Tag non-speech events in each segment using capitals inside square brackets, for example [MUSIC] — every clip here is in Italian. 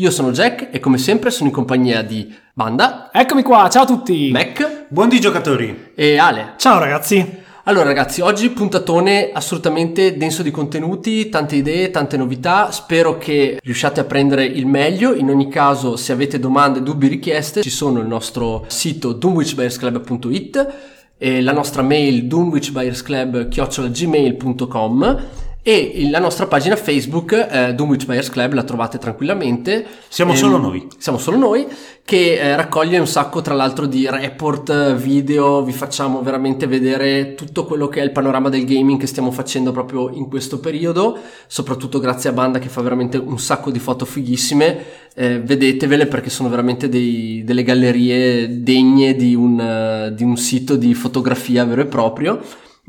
Io sono Jack e come sempre sono in compagnia di Banda, Eccomi qua, ciao a tutti! Mac Buondì giocatori! e Ale. Ciao ragazzi! Allora ragazzi, oggi puntatone assolutamente denso di contenuti, tante idee, tante novità, spero che riusciate a prendere il meglio, in ogni caso se avete domande, dubbi, richieste ci sono il nostro sito dunwichbuyersclub.it e la nostra mail dunwichbuyersclub.gmail.com e la nostra pagina Facebook eh, Dunwich Buyers Club la trovate tranquillamente. Siamo Ehm, solo noi. siamo solo noi che eh, raccoglie un sacco tra l'altro di report video. Vi facciamo veramente vedere tutto quello che è il panorama del gaming che stiamo facendo proprio in questo periodo soprattutto grazie a Banda che fa veramente un sacco di foto fighissime. Eh, vedetevele perché sono veramente dei- delle gallerie degne di un, eh, di un sito di fotografia vero e proprio.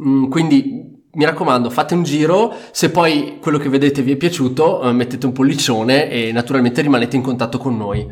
Mm, quindi mi raccomando, fate un giro, se poi quello che vedete vi è piaciuto, eh, mettete un pollicione e naturalmente rimanete in contatto con noi.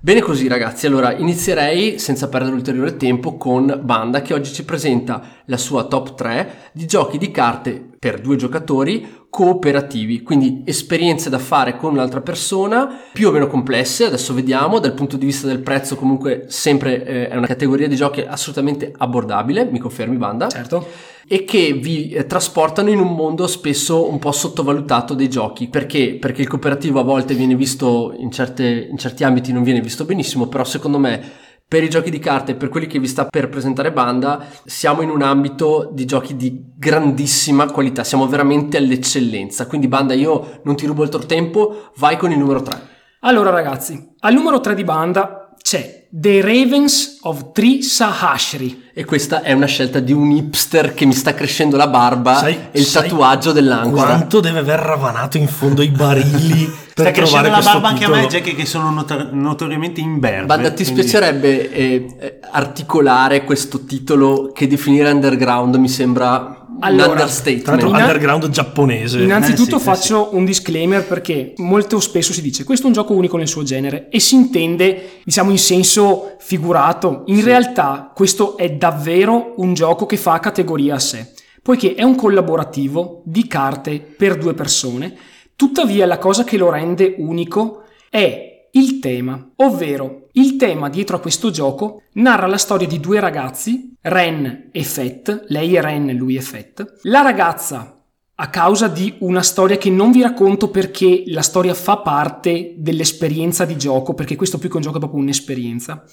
Bene così ragazzi, allora inizierei senza perdere ulteriore tempo con Banda che oggi ci presenta la sua top 3 di giochi di carte per due giocatori cooperativi, quindi esperienze da fare con un'altra persona, più o meno complesse, adesso vediamo, dal punto di vista del prezzo comunque sempre eh, è una categoria di giochi assolutamente abbordabile, mi confermi Banda? Certo. E che vi eh, trasportano in un mondo spesso un po' sottovalutato dei giochi. Perché? Perché il cooperativo a volte viene visto in, certe- in certi ambiti non viene visto benissimo, però secondo me per i giochi di carte, per quelli che vi sta per presentare Banda, siamo in un ambito di giochi di grandissima qualità, siamo veramente all'eccellenza. Quindi Banda, io non ti rubo il tuo tempo, vai con il numero 3. Allora ragazzi, al numero 3 di banda c'è The Ravens of Tri Sahashri. E questa è una scelta di un hipster che mi sta crescendo la barba Sai- e il sai tatuaggio dell'ancora. Quanto deve aver ravanato in fondo i barili [LAUGHS] per Sta trovare crescendo la barba anche a me, Jack, che sono notor- notoriamente imberbe. Banda, ti quindi- spiacerebbe eh, eh, articolare questo titolo che definire underground mi sembra un Allora, Tra understatement. l'altro Inna- underground giapponese. Innanzitutto Eh sì, eh faccio un disclaimer perché molto spesso si dice questo è un gioco unico nel suo genere e si intende diciamo in senso figurato. In realtà questo è davvero un gioco che fa categoria a sé, poiché è un collaborativo di carte per due persone, tuttavia la cosa che lo rende unico è il tema, ovvero il tema dietro a questo gioco narra la storia di due ragazzi, Ren e Fett, lei è Ren, lui è Fett. La ragazza a causa di una storia che non vi racconto perché la storia fa parte dell'esperienza di gioco, perché questo più che un gioco è proprio un'esperienza,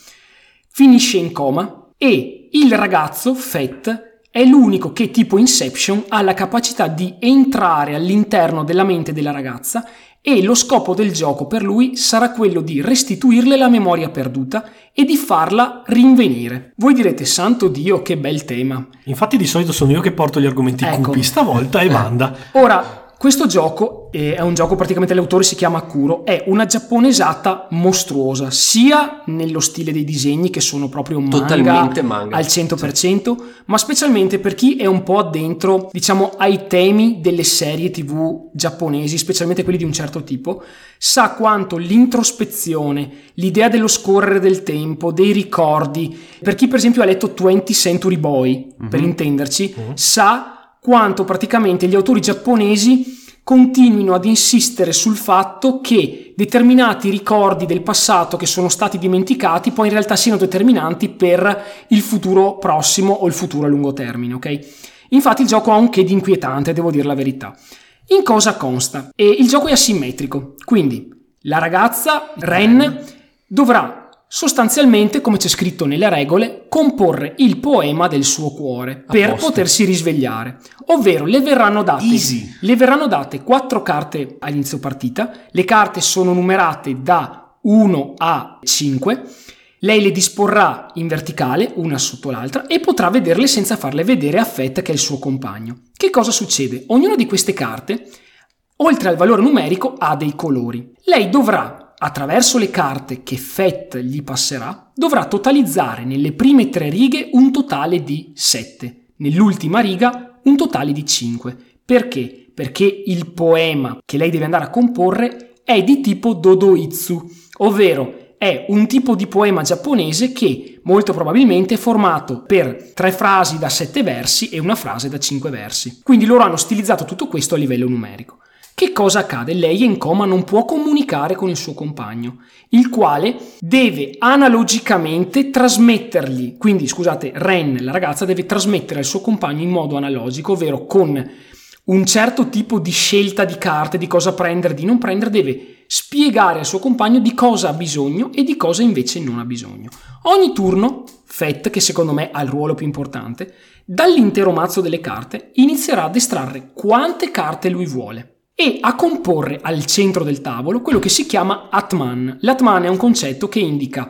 finisce in coma e il ragazzo, Fett, è l'unico che tipo Inception ha la capacità di entrare all'interno della mente della ragazza e lo scopo del gioco per lui sarà quello di restituirle la memoria perduta e di farla rinvenire. Voi direte, santo Dio, che bel tema. Infatti di solito sono io che porto gli argomenti Ecco. cupi, stavolta è banda. Ora, questo gioco è un gioco praticamente l'autore si chiama Kuro, è una giapponesata mostruosa, sia nello stile dei disegni che sono proprio manga, Totalmente manga. al 100%, ma specialmente per chi è un po' addentro, diciamo, ai temi delle serie TV giapponesi, specialmente quelli di un certo tipo, sa quanto l'introspezione, l'idea dello scorrere del tempo, dei ricordi, per chi per esempio ha letto 20 Century Boy, per intenderci, sa quanto praticamente gli autori giapponesi continuino ad insistere sul fatto che determinati ricordi del passato che sono stati dimenticati poi in realtà siano determinanti per il futuro prossimo o il futuro a lungo termine, ok? Infatti il gioco ha un che di inquietante, devo dire la verità. In cosa consta? E il gioco è asimmetrico, quindi la ragazza Ren dovrà sostanzialmente, come c'è scritto nelle regole, comporre il poema del suo cuore per posto. potersi risvegliare. Ovvero le verranno date, le verranno date quattro carte all'inizio partita, le carte sono numerate da 1 a 5, lei le disporrà in verticale, una sotto l'altra, e potrà vederle senza farle vedere a Fett che è il suo compagno. Che cosa succede? Ognuna di queste carte, oltre al valore numerico, ha dei colori. Lei dovrà attraverso le carte che Fett gli passerà, dovrà totalizzare nelle prime tre righe un totale di 7, nell'ultima riga un totale di 5. Perché? Perché il poema che lei deve andare a comporre è di tipo Dodoitsu, ovvero è un tipo di poema giapponese che molto probabilmente è formato per tre frasi da sette versi e una frase da cinque versi. Quindi loro hanno stilizzato tutto questo a livello numerico. Che cosa accade? Lei è in coma, non può comunicare con il suo compagno, il quale deve analogicamente trasmettergli, quindi scusate, Ren, la ragazza, deve trasmettere al suo compagno in modo analogico, ovvero con un certo tipo di scelta di carte, di cosa prendere, di non prendere, deve spiegare al suo compagno di cosa ha bisogno e di cosa invece non ha bisogno. Ogni turno, Fett, che secondo me ha il ruolo più importante, dall'intero mazzo delle carte inizierà ad estrarre quante carte lui vuole e a comporre al centro del tavolo quello che si chiama Atman. L'Atman è un concetto che indica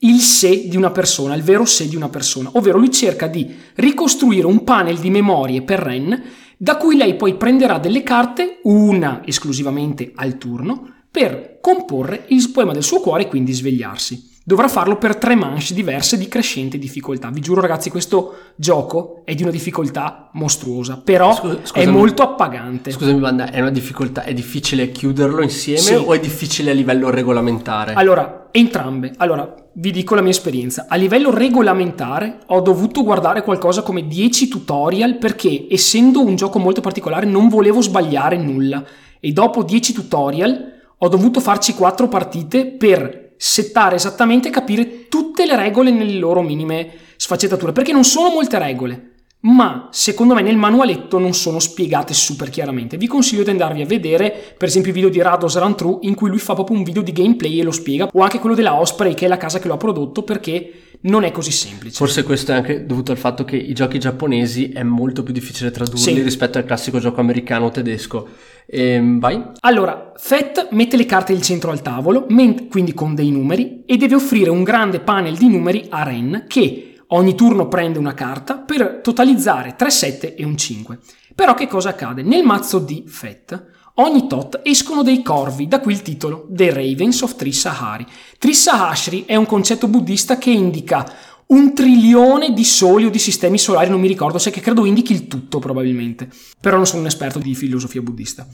il sé di una persona, il vero sé di una persona, ovvero lui cerca di ricostruire un panel di memorie per Ren da cui lei poi prenderà delle carte, una esclusivamente al turno, per comporre il poema del suo cuore e quindi svegliarsi. Dovrà farlo per tre manche diverse di crescente difficoltà. Vi giuro ragazzi, questo gioco è di una difficoltà mostruosa, però Scusa- è molto appagante. Scusami, Banda, è una difficoltà, è difficile chiuderlo insieme Sì. o è difficile a livello regolamentare? Allora, entrambe. Allora, vi dico la mia esperienza. A livello regolamentare ho dovuto guardare qualcosa come 10 tutorial perché, essendo un gioco molto particolare, non volevo sbagliare nulla. E dopo 10 tutorial ho dovuto farci 4 partite per settare esattamente e capire tutte le regole nelle loro minime sfaccettature. Perché non sono molte regole. Ma secondo me nel manualetto non sono spiegate super chiaramente. Vi consiglio di andarvi a vedere, per esempio, i video di Rados Run True in cui lui fa proprio un video di gameplay e lo spiega, o anche quello della Osprey, che è la casa che lo ha prodotto, perché non è così semplice. Forse questo è anche dovuto al fatto che i giochi giapponesi è molto più difficile tradurli Sì. rispetto al classico gioco americano o tedesco. Ehm, vai? Allora, Fett mette le carte del centro al tavolo, quindi con dei numeri, e deve offrire un grande panel di numeri a Ren, che ogni turno prende una carta per totalizzare 3 7 e un 5. Però che cosa accade? Nel mazzo di Fett, ogni tot escono dei corvi, da qui il titolo, The Ravens of Trissahari. Trissahashri è un concetto buddista che indica un trilione di soli o di sistemi solari, non mi ricordo se che credo indichi il tutto probabilmente, però non sono un esperto di filosofia buddista.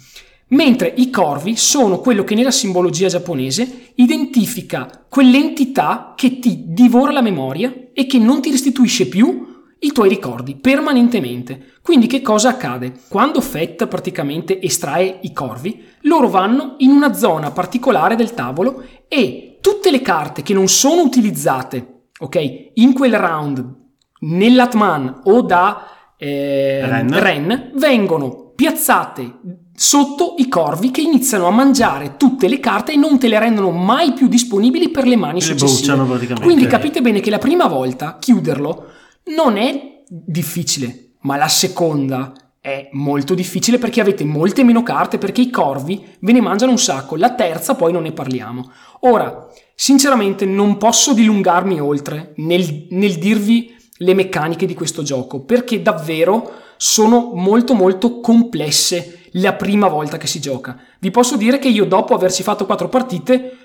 Mentre i corvi sono quello che nella simbologia giapponese identifica quell'entità che ti divora la memoria e che non ti restituisce più i tuoi ricordi permanentemente. Quindi che cosa accade? Quando Fett praticamente estrae i corvi, loro vanno in una zona particolare del tavolo e tutte le carte che non sono utilizzate, ok, in quel round nell'Atman o da eh, Ren. Ren vengono piazzate sotto i corvi che iniziano a mangiare tutte le carte e non te le rendono mai più disponibili per le mani Le successive. Quindi capite bene che la prima volta chiuderlo non è difficile, ma la seconda è molto difficile perché avete molte meno carte perché i corvi ve ne mangiano un sacco. La terza poi non ne parliamo. Ora, sinceramente non posso dilungarmi oltre nel, nel dirvi le meccaniche di questo gioco perché davvero sono molto molto complesse la prima volta che si gioca. Vi posso dire che io dopo averci fatto quattro partite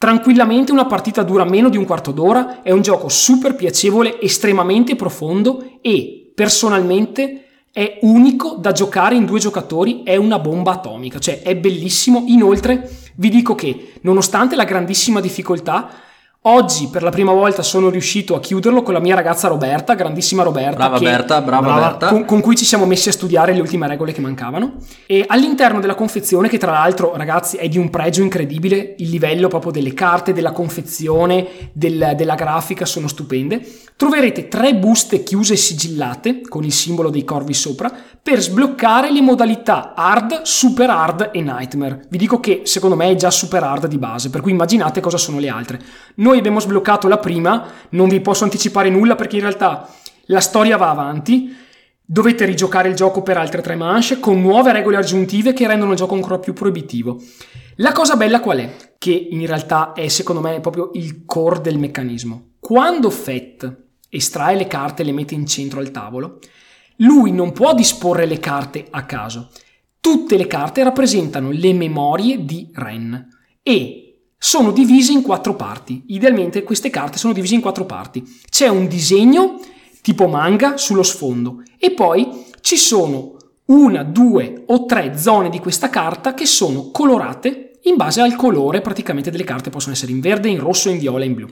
Tranquillamente una partita dura meno di un quarto d'ora, è un gioco super piacevole, estremamente profondo e personalmente è unico da giocare in due giocatori, è una bomba atomica, cioè è bellissimo. Inoltre vi dico che nonostante la grandissima difficoltà, oggi per la prima volta sono riuscito a chiuderlo con la mia ragazza Roberta, grandissima Roberta, Brava che- Berta, brava, brava. Berta. con, con cui ci siamo messi a studiare le ultime regole che mancavano. E all'interno della confezione, che tra l'altro, ragazzi, è di un pregio incredibile, il livello proprio delle carte, della confezione, del- della grafica sono stupende. Troverete tre buste chiuse e sigillate con il simbolo dei corvi sopra per sbloccare le modalità hard, super hard e nightmare. Vi dico che secondo me è già super hard di base, per cui immaginate cosa sono le altre. Noi abbiamo sbloccato la prima, non vi posso anticipare nulla perché in realtà la storia va avanti. Dovete rigiocare il gioco per altre tre manche con nuove regole aggiuntive che rendono il gioco ancora più proibitivo. La cosa bella qual è? Che in realtà è secondo me proprio il core del meccanismo. Quando Fett estrae le carte e le mette in centro al tavolo, lui non può disporre le carte a caso. Tutte le carte rappresentano le memorie di Ren e sono divise in quattro parti. Idealmente queste carte sono divise in quattro parti. C'è un disegno tipo manga sullo sfondo e poi ci sono una, due o tre zone di questa carta che sono colorate in base al colore praticamente delle carte, possono essere in verde, in rosso, in viola, in blu.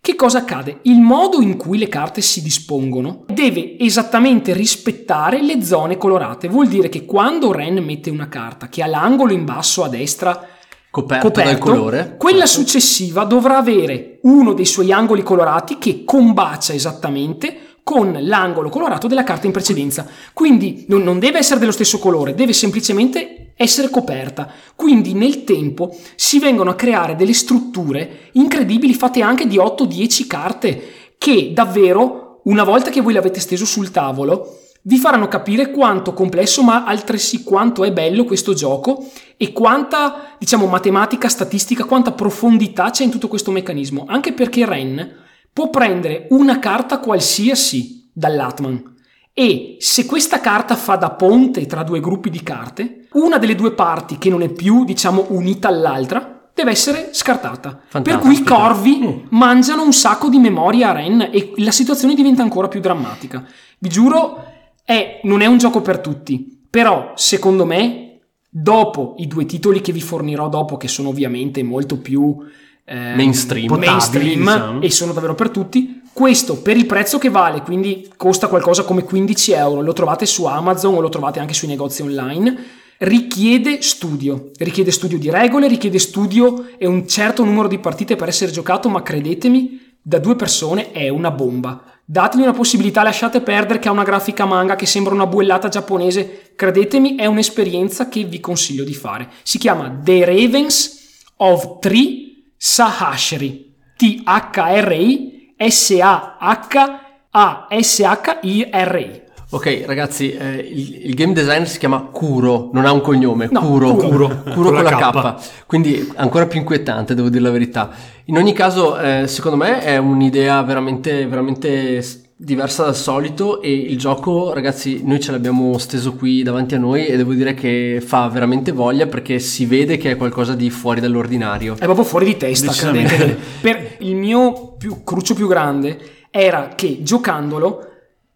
Che cosa accade? Il modo in cui le carte si dispongono deve esattamente rispettare le zone colorate. Vuol dire che quando Ren mette una carta che ha l'angolo in basso a destra Coperto, coperto, dal colore. quella successiva dovrà avere uno dei suoi angoli colorati che combacia esattamente con l'angolo colorato della carta in precedenza. Quindi non, non deve essere dello stesso colore, deve semplicemente essere coperta. Quindi nel tempo si vengono a creare delle strutture incredibili fatte anche di 8-10 carte che davvero, una volta che voi l'avete steso sul tavolo, vi faranno capire quanto complesso ma altresì quanto è bello questo gioco e quanta, diciamo, matematica, statistica, quanta profondità c'è in tutto questo meccanismo. Anche perché Ren può prendere una carta qualsiasi dall'Atman e se questa carta fa da ponte tra due gruppi di carte, una delle due parti che non è più, diciamo, unita all'altra deve essere scartata. Per Fantastico. cui i corvi mangiano un sacco di memoria a Ren e la situazione diventa ancora più drammatica. Vi giuro, è- non è un gioco per tutti, però secondo me, dopo i due titoli che vi fornirò dopo, che sono ovviamente molto più ehm, Mainstream. mainstream Potabili, diciamo. e sono davvero per tutti, questo per il prezzo che vale, quindi costa qualcosa come 15 euro, lo trovate su Amazon o lo trovate anche sui negozi online, richiede studio, richiede studio di regole, richiede studio e un certo numero di partite per essere giocato, ma credetemi, da due persone è una bomba. Dategli una possibilità, lasciate perdere che ha una grafica manga che sembra una buellata giapponese, credetemi, è un'esperienza che vi consiglio di fare. Si chiama The Ravens of Tree Sahashri, T-H-R-I S-A-H-A-S-H-I-R-I. Ok, ragazzi, eh, il, il game designer si chiama Kuro, non ha un cognome, No, Kuro, Kuro. Kuro, con la K. K. Quindi ancora più inquietante, devo dire la verità. In ogni caso, eh, secondo me è un'idea veramente, veramente diversa dal solito e il gioco, ragazzi, noi ce l'abbiamo steso qui davanti a noi e devo dire che fa veramente voglia perché si vede che è qualcosa di fuori dall'ordinario. È proprio fuori di testa. [LAUGHS] Per il mio più, cruccio più grande era che giocandolo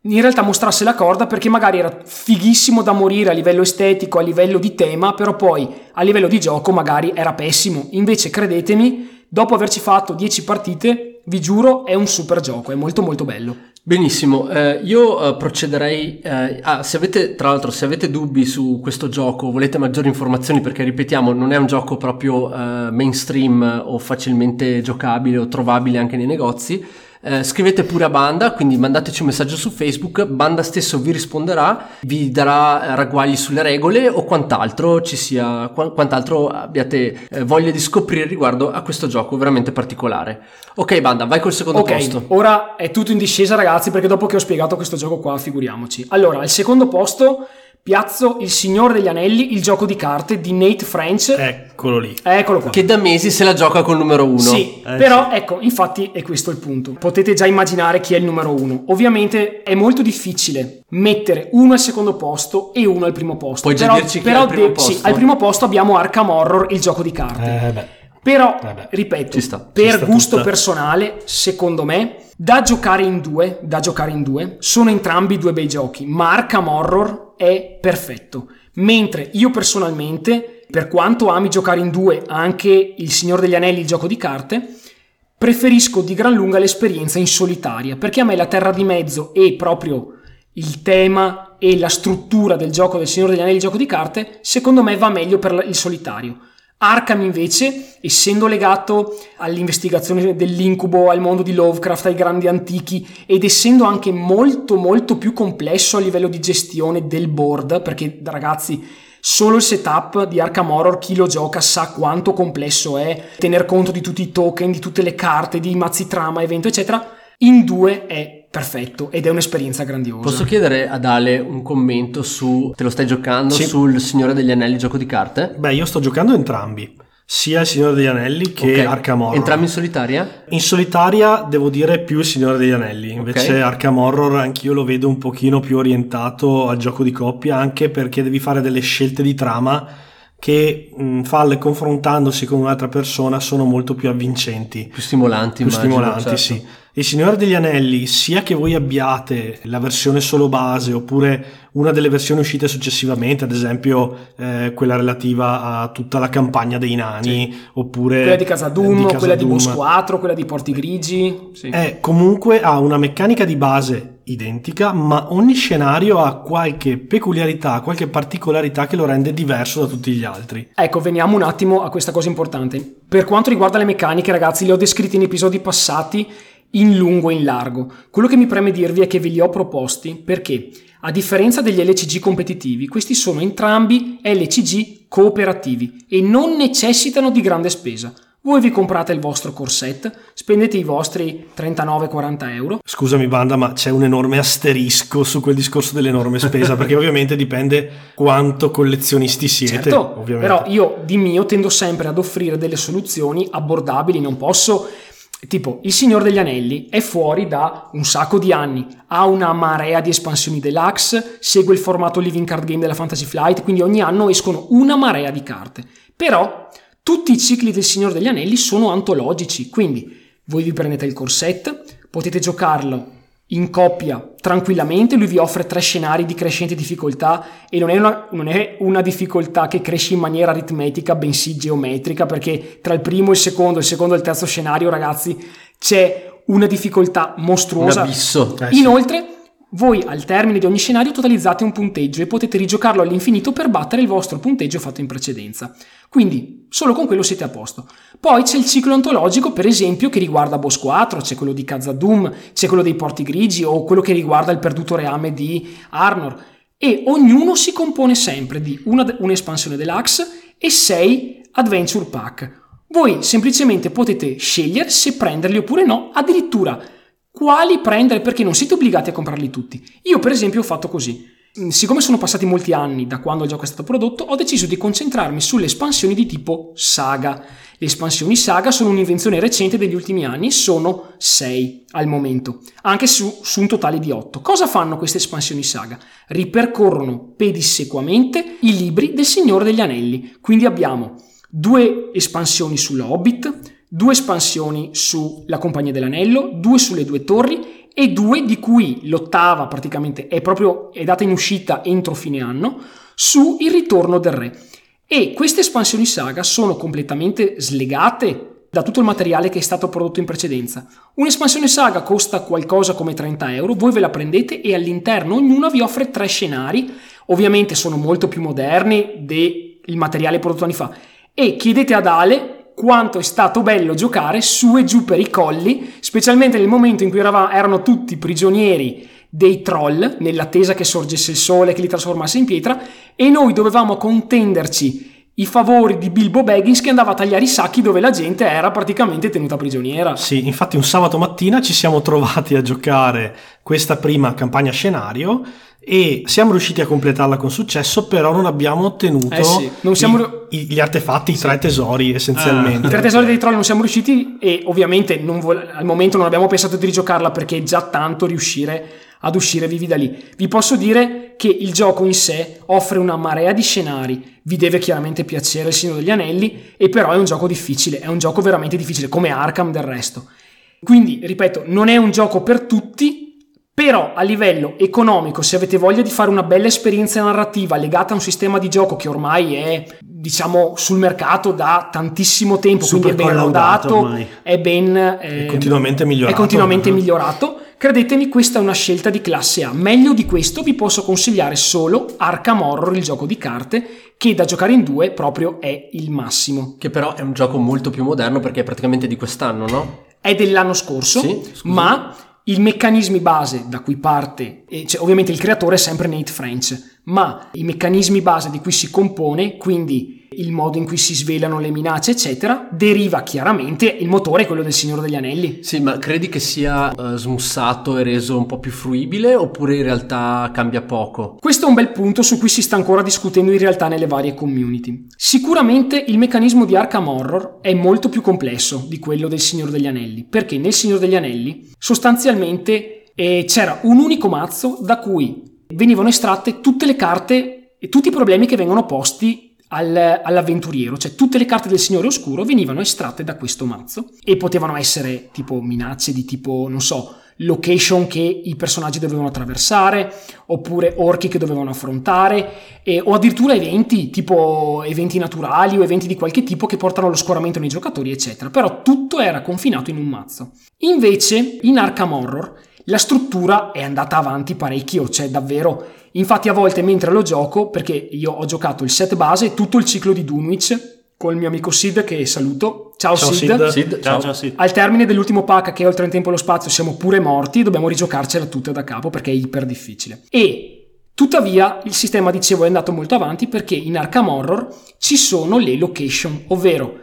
in realtà mostrasse la corda perché magari era fighissimo da morire a livello estetico, a livello di tema, però poi a livello di gioco magari era pessimo. Invece credetemi, dopo averci fatto 10 partite, vi giuro è un super gioco, è molto molto bello. Benissimo, eh, io eh, procederei. eh, ah, se avete, tra l'altro, se avete dubbi su questo gioco, volete maggiori informazioni, perché ripetiamo, non è un gioco proprio eh, mainstream o facilmente giocabile o trovabile anche nei negozi. Eh, scrivete pure a Banda, quindi mandateci un messaggio su Facebook, Banda stesso vi risponderà, vi darà ragguagli sulle regole o quant'altro ci sia, qua- quant'altro abbiate eh, voglia di scoprire riguardo a questo gioco veramente particolare. Ok Banda, vai col secondo Ok, posto. ora è tutto in discesa ragazzi perché dopo che ho spiegato questo gioco qua figuriamoci. Allora, al secondo posto piazzo Il Signore degli Anelli, il gioco di carte di Nate French. Eccolo lì. Eccolo qua. Che da mesi se la gioca col numero uno. Sì, Eh, però ecco, infatti è questo il punto. Potete già immaginare chi è il numero uno. Ovviamente è molto difficile mettere uno al secondo posto e uno al primo posto. Puoi già però, dirci chi è però al primo de- sì, posto? al primo posto abbiamo Arkham Horror, il gioco di carte. Eh, beh. Però, Eh beh, ripeto, sta, per gusto tutta. personale, secondo me, da giocare in due, da giocare in due, sono entrambi due bei giochi, ma Arkham Horror è perfetto. Mentre io personalmente, per quanto ami giocare in due anche Il Signore degli Anelli, il gioco di carte, preferisco di gran lunga l'esperienza in solitaria, perché a me la terra di mezzo e proprio il tema e la struttura del gioco del Signore degli Anelli, il gioco di carte, secondo me va meglio per il solitario. Arkham invece, essendo legato all'investigazione dell'incubo, al mondo di Lovecraft, ai grandi antichi ed essendo anche molto molto più complesso a livello di gestione del board, perché ragazzi Solo il setup di Arkham Horror, chi lo gioca sa quanto complesso è tener conto di tutti i token, di tutte le carte, di mazzi trama, evento, eccetera. In due è perfetto ed è un'esperienza grandiosa. Posso chiedere ad Ale un commento su, te lo stai giocando, Sì. sul Signore degli Anelli gioco di carte? Beh, io sto giocando entrambi. Sia il Signore degli Anelli che Ok. Arkham Horror. Entrambi in solitaria? In solitaria devo dire più il Signore degli Anelli, invece Ok. Arkham Horror anch'io lo vedo un pochino più orientato al gioco di coppia, anche perché devi fare delle scelte di trama che mh, falle confrontandosi con un'altra persona sono molto più avvincenti. Più stimolanti, più immagino, stimolanti, certo. sì. Il Signore degli Anelli, sia che voi abbiate la versione solo base oppure una delle versioni uscite successivamente, ad esempio eh, quella relativa a tutta la campagna dei nani, oppure Quella di Casa Doom, eh, di Casa quella di 4, quella di Porti Grigi. Sì. è comunque ha una meccanica di base identica, ma ogni scenario ha qualche peculiarità, qualche particolarità che lo rende diverso da tutti gli altri. Ecco, veniamo un attimo a questa cosa importante. Per quanto riguarda le meccaniche, ragazzi, le ho descritte in episodi passati in lungo e in largo. Quello che mi preme dirvi è che ve li ho proposti perché, a differenza degli LCG competitivi, questi sono entrambi LCG cooperativi e non necessitano di grande spesa. Voi vi comprate il vostro corset, spendete i vostri 39-40 euro, Scusami banda, ma c'è un enorme asterisco su quel discorso dell'enorme spesa, [LAUGHS] perché ovviamente dipende quanto collezionisti siete. Certo, ovviamente. però io di mio tendo sempre ad offrire delle soluzioni abbordabili, non posso... Tipo, il Signore degli Anelli è fuori da un sacco di anni, ha una marea di espansioni deluxe, segue il formato Living Card Game della Fantasy Flight, quindi ogni anno escono una marea di carte. Però tutti i cicli del Signore degli Anelli sono antologici, quindi voi vi prendete il corset, potete giocarlo in coppia tranquillamente, lui vi offre tre scenari di crescente difficoltà e non è, una, non è una difficoltà che cresce in maniera aritmetica, bensì geometrica, perché tra il primo, il secondo, il secondo e il terzo scenario, ragazzi, c'è una difficoltà Un mostruosa. abisso. Eh. Inoltre, voi al termine di ogni scenario totalizzate un punteggio e potete rigiocarlo all'infinito per battere il vostro punteggio fatto in precedenza. Quindi, solo con quello siete a posto. Poi c'è il ciclo antologico, per esempio, che riguarda Boss 4, c'è quello di Khazad-dûm, c'è quello dei Porti Grigi o quello che riguarda il perduto reame di Arnor. E ognuno si compone sempre di una, un'espansione deluxe e 6 adventure pack. Voi semplicemente potete scegliere se prenderli oppure no, addirittura quali prendere perché non siete obbligati a comprarli tutti. Io per esempio ho fatto così. Mm, Siccome sono passati molti anni da quando il gioco è stato prodotto, ho deciso di concentrarmi sulle espansioni di tipo saga. Le espansioni saga sono un'invenzione recente degli ultimi anni, sono 6 al momento, anche su, su un totale di 8. Cosa fanno queste espansioni saga? Ripercorrono pedissequamente i libri del Signore degli Anelli. Quindi abbiamo due espansioni sulla Hobbit, due espansioni sulla Compagnia dell'Anello, due sulle due torri e due di cui l'ottava praticamente è proprio è data in uscita entro fine anno su Il ritorno del re. E queste espansioni saga sono completamente slegate da tutto il materiale che è stato prodotto in precedenza. Un'espansione saga costa qualcosa come 30 euro, voi ve la prendete e all'interno ognuna vi offre tre scenari, ovviamente sono molto più moderni del materiale prodotto anni fa, e chiedete ad Ale quanto è stato bello giocare su e giù per i colli, specialmente nel momento in cui erava- erano tutti prigionieri dei troll, nell'attesa che sorgesse il sole che li trasformasse in pietra, e noi dovevamo contenderci i favori di Bilbo Baggins che andava a tagliare i sacchi dove la gente era praticamente tenuta prigioniera. Sì, infatti un sabato mattina ci siamo trovati a giocare questa prima campagna scenario e siamo riusciti a completarla con successo, però non abbiamo ottenuto Eh sì, non siamo i- i- gli artefatti, i tre tesori essenzialmente. I tre tesori dei troll non siamo riusciti e ovviamente non vol- al momento non abbiamo pensato di rigiocarla perché è già tanto riuscire ad uscire vivi da lì. Vi posso dire che il gioco in sé offre una marea di scenari, vi deve chiaramente piacere il Signore degli Anelli e però è un gioco difficile, è un gioco veramente difficile come Arkham del resto. Quindi, ripeto, non è un gioco per tutti, però a livello economico, se avete voglia di fare una bella esperienza narrativa legata a un sistema di gioco che ormai è, diciamo, sul mercato da tantissimo tempo, Super quindi è ben rodato, è ben... eh, È continuamente migliorato. È continuamente Mhm. migliorato. Credetemi, questa è una scelta di classe A. Meglio di questo vi posso consigliare solo Arkham Horror, il gioco di carte, che da giocare in due proprio è il massimo. Che però è un gioco molto più moderno perché è praticamente di quest'anno, no? È dell'anno scorso, Sì, scusa. ma i meccanismi base da cui parte, cioè, ovviamente il creatore è sempre Nate French, ma i meccanismi base di cui si compone, quindi il modo in cui si svelano le minacce, eccetera, deriva chiaramente il motore, quello del Signore degli Anelli. Sì, ma credi che sia eh, smussato e reso un po' più fruibile oppure in realtà cambia poco? Questo è un bel punto su cui si sta ancora discutendo in realtà nelle varie community. Sicuramente il meccanismo di Arkham Horror è molto più complesso di quello del Signore degli Anelli, perché nel Signore degli Anelli sostanzialmente eh, c'era un unico mazzo da cui venivano estratte tutte le carte e tutti i problemi che vengono posti al- all'avventuriero, cioè tutte le carte del Signore Oscuro venivano estratte da questo mazzo e potevano essere tipo minacce di tipo, non so, location che i personaggi dovevano attraversare, oppure orchi che dovevano affrontare, e- o addirittura eventi, tipo eventi naturali o eventi di qualche tipo che portano allo scoramento nei giocatori, eccetera. Però tutto era confinato in un mazzo. Invece, in Arkham Horror, la struttura è andata avanti parecchio, cioè davvero. Infatti, a volte mentre lo gioco, perché io ho giocato il set base e tutto il ciclo di Dunwich col mio amico Sid, che saluto. Ciao, Ciao, Sid. Sid. Sid, Ciao, ciao. sì. Al termine dell'ultimo pack che è oltre il tempo e lo spazio siamo pure morti, dobbiamo rigiocarcela tutta da capo perché è iper difficile. E tuttavia il sistema, dicevo, è andato molto avanti perché in Arkham Horror ci sono le location, ovvero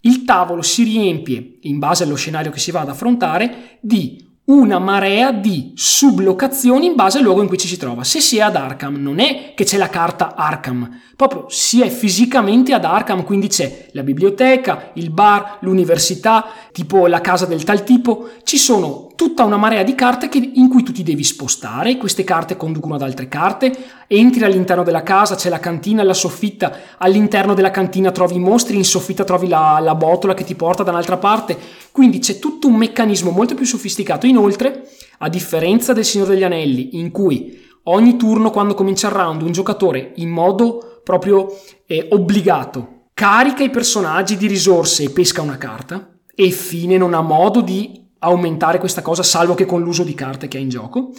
il tavolo si riempie, in base allo scenario che si va ad affrontare, di una marea di sublocazioni in base al luogo in cui ci si trova. Se si è ad Arkham, non è che c'è la carta Arkham, proprio si è fisicamente ad Arkham, quindi c'è la biblioteca, il bar, l'università, tipo la casa del tal tipo, ci sono tutta una marea di carte che- in cui tu ti devi spostare, queste carte conducono ad altre carte, entri all'interno della casa, c'è la cantina la soffitta, all'interno della cantina trovi i mostri, in soffitta trovi la, la botola che ti porta da un'altra parte, quindi c'è tutto un meccanismo molto più sofisticato. Inoltre, a differenza del Signore degli Anelli, in cui ogni turno quando comincia il round un giocatore in modo proprio eh, obbligato carica i personaggi di risorse e pesca una carta, e fine non ha modo di aumentare questa cosa salvo che con l'uso di carte che ha in gioco.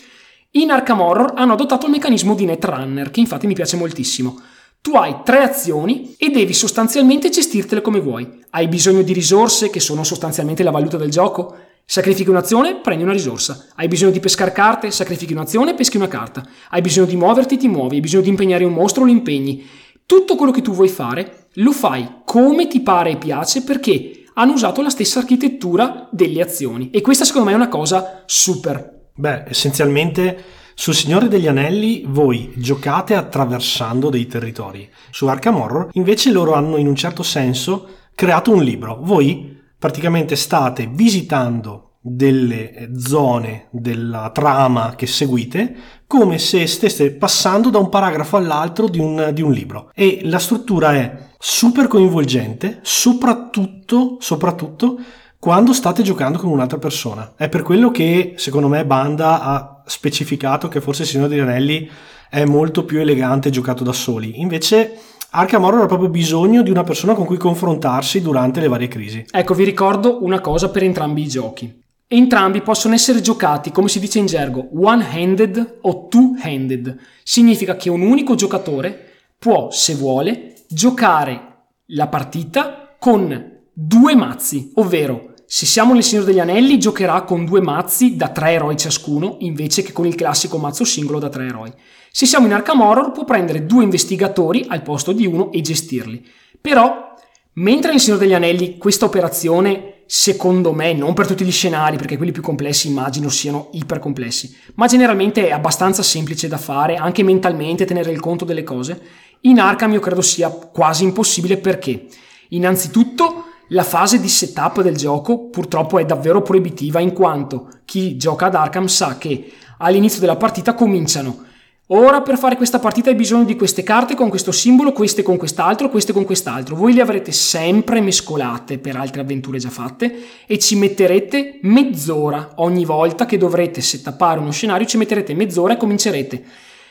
In Arkham Horror hanno adottato il meccanismo di Netrunner, che infatti mi piace moltissimo. Tu hai tre azioni e devi sostanzialmente gestirtele come vuoi. Hai bisogno di risorse, che sono sostanzialmente la valuta del gioco. Sacrifichi un'azione, prendi una risorsa. Hai bisogno di pescare carte, sacrifichi un'azione, peschi una carta. Hai bisogno di muoverti, ti muovi. Hai bisogno di impegnare un mostro, lo impegni. Tutto quello che tu vuoi fare lo fai come ti pare e piace perché hanno usato la stessa architettura delle azioni. E questa secondo me è una cosa super. Beh, essenzialmente sul Signore degli Anelli voi giocate attraversando dei territori. Su Arkham Horror invece loro hanno in un certo senso creato un libro. Voi praticamente state visitando delle eh, zone della trama che seguite come se stesse passando da un paragrafo all'altro di un, di un libro. E la struttura è super coinvolgente, soprattutto, soprattutto quando state giocando con un'altra persona. È per quello che, secondo me, Banda ha specificato che forse Signore degli Anelli è molto più elegante giocato da soli. Invece Arkham Horror ha proprio bisogno di una persona con cui confrontarsi durante le varie crisi. Ecco, vi ricordo una cosa per entrambi i giochi. Entrambi possono essere giocati, come si dice in gergo, one-handed o two-handed. Significa che un unico giocatore può, se vuole, giocare la partita con due mazzi, ovvero se siamo nel Signore degli Anelli giocherà con due mazzi da tre eroi ciascuno, invece che con il classico mazzo singolo da tre eroi. Se siamo in Arkham Horror può prendere due investigatori al posto di uno e gestirli. Però, mentre nel Signore degli Anelli questa operazione, secondo me, non per tutti gli scenari, perché quelli più complessi immagino siano iper complessi, ma generalmente è abbastanza semplice da fare, anche mentalmente tenere il conto delle cose, in Arkham io credo sia quasi impossibile perché, innanzitutto, la fase di setup del gioco purtroppo è davvero proibitiva in quanto chi gioca ad Arkham sa che all'inizio della partita cominciano Ora per fare questa partita hai bisogno di queste carte con questo simbolo, queste con quest'altro, queste con quest'altro. Voi le avrete sempre mescolate per altre avventure già fatte e ci metterete mezz'ora ogni volta che dovrete settapare uno scenario, ci metterete mezz'ora e comincerete.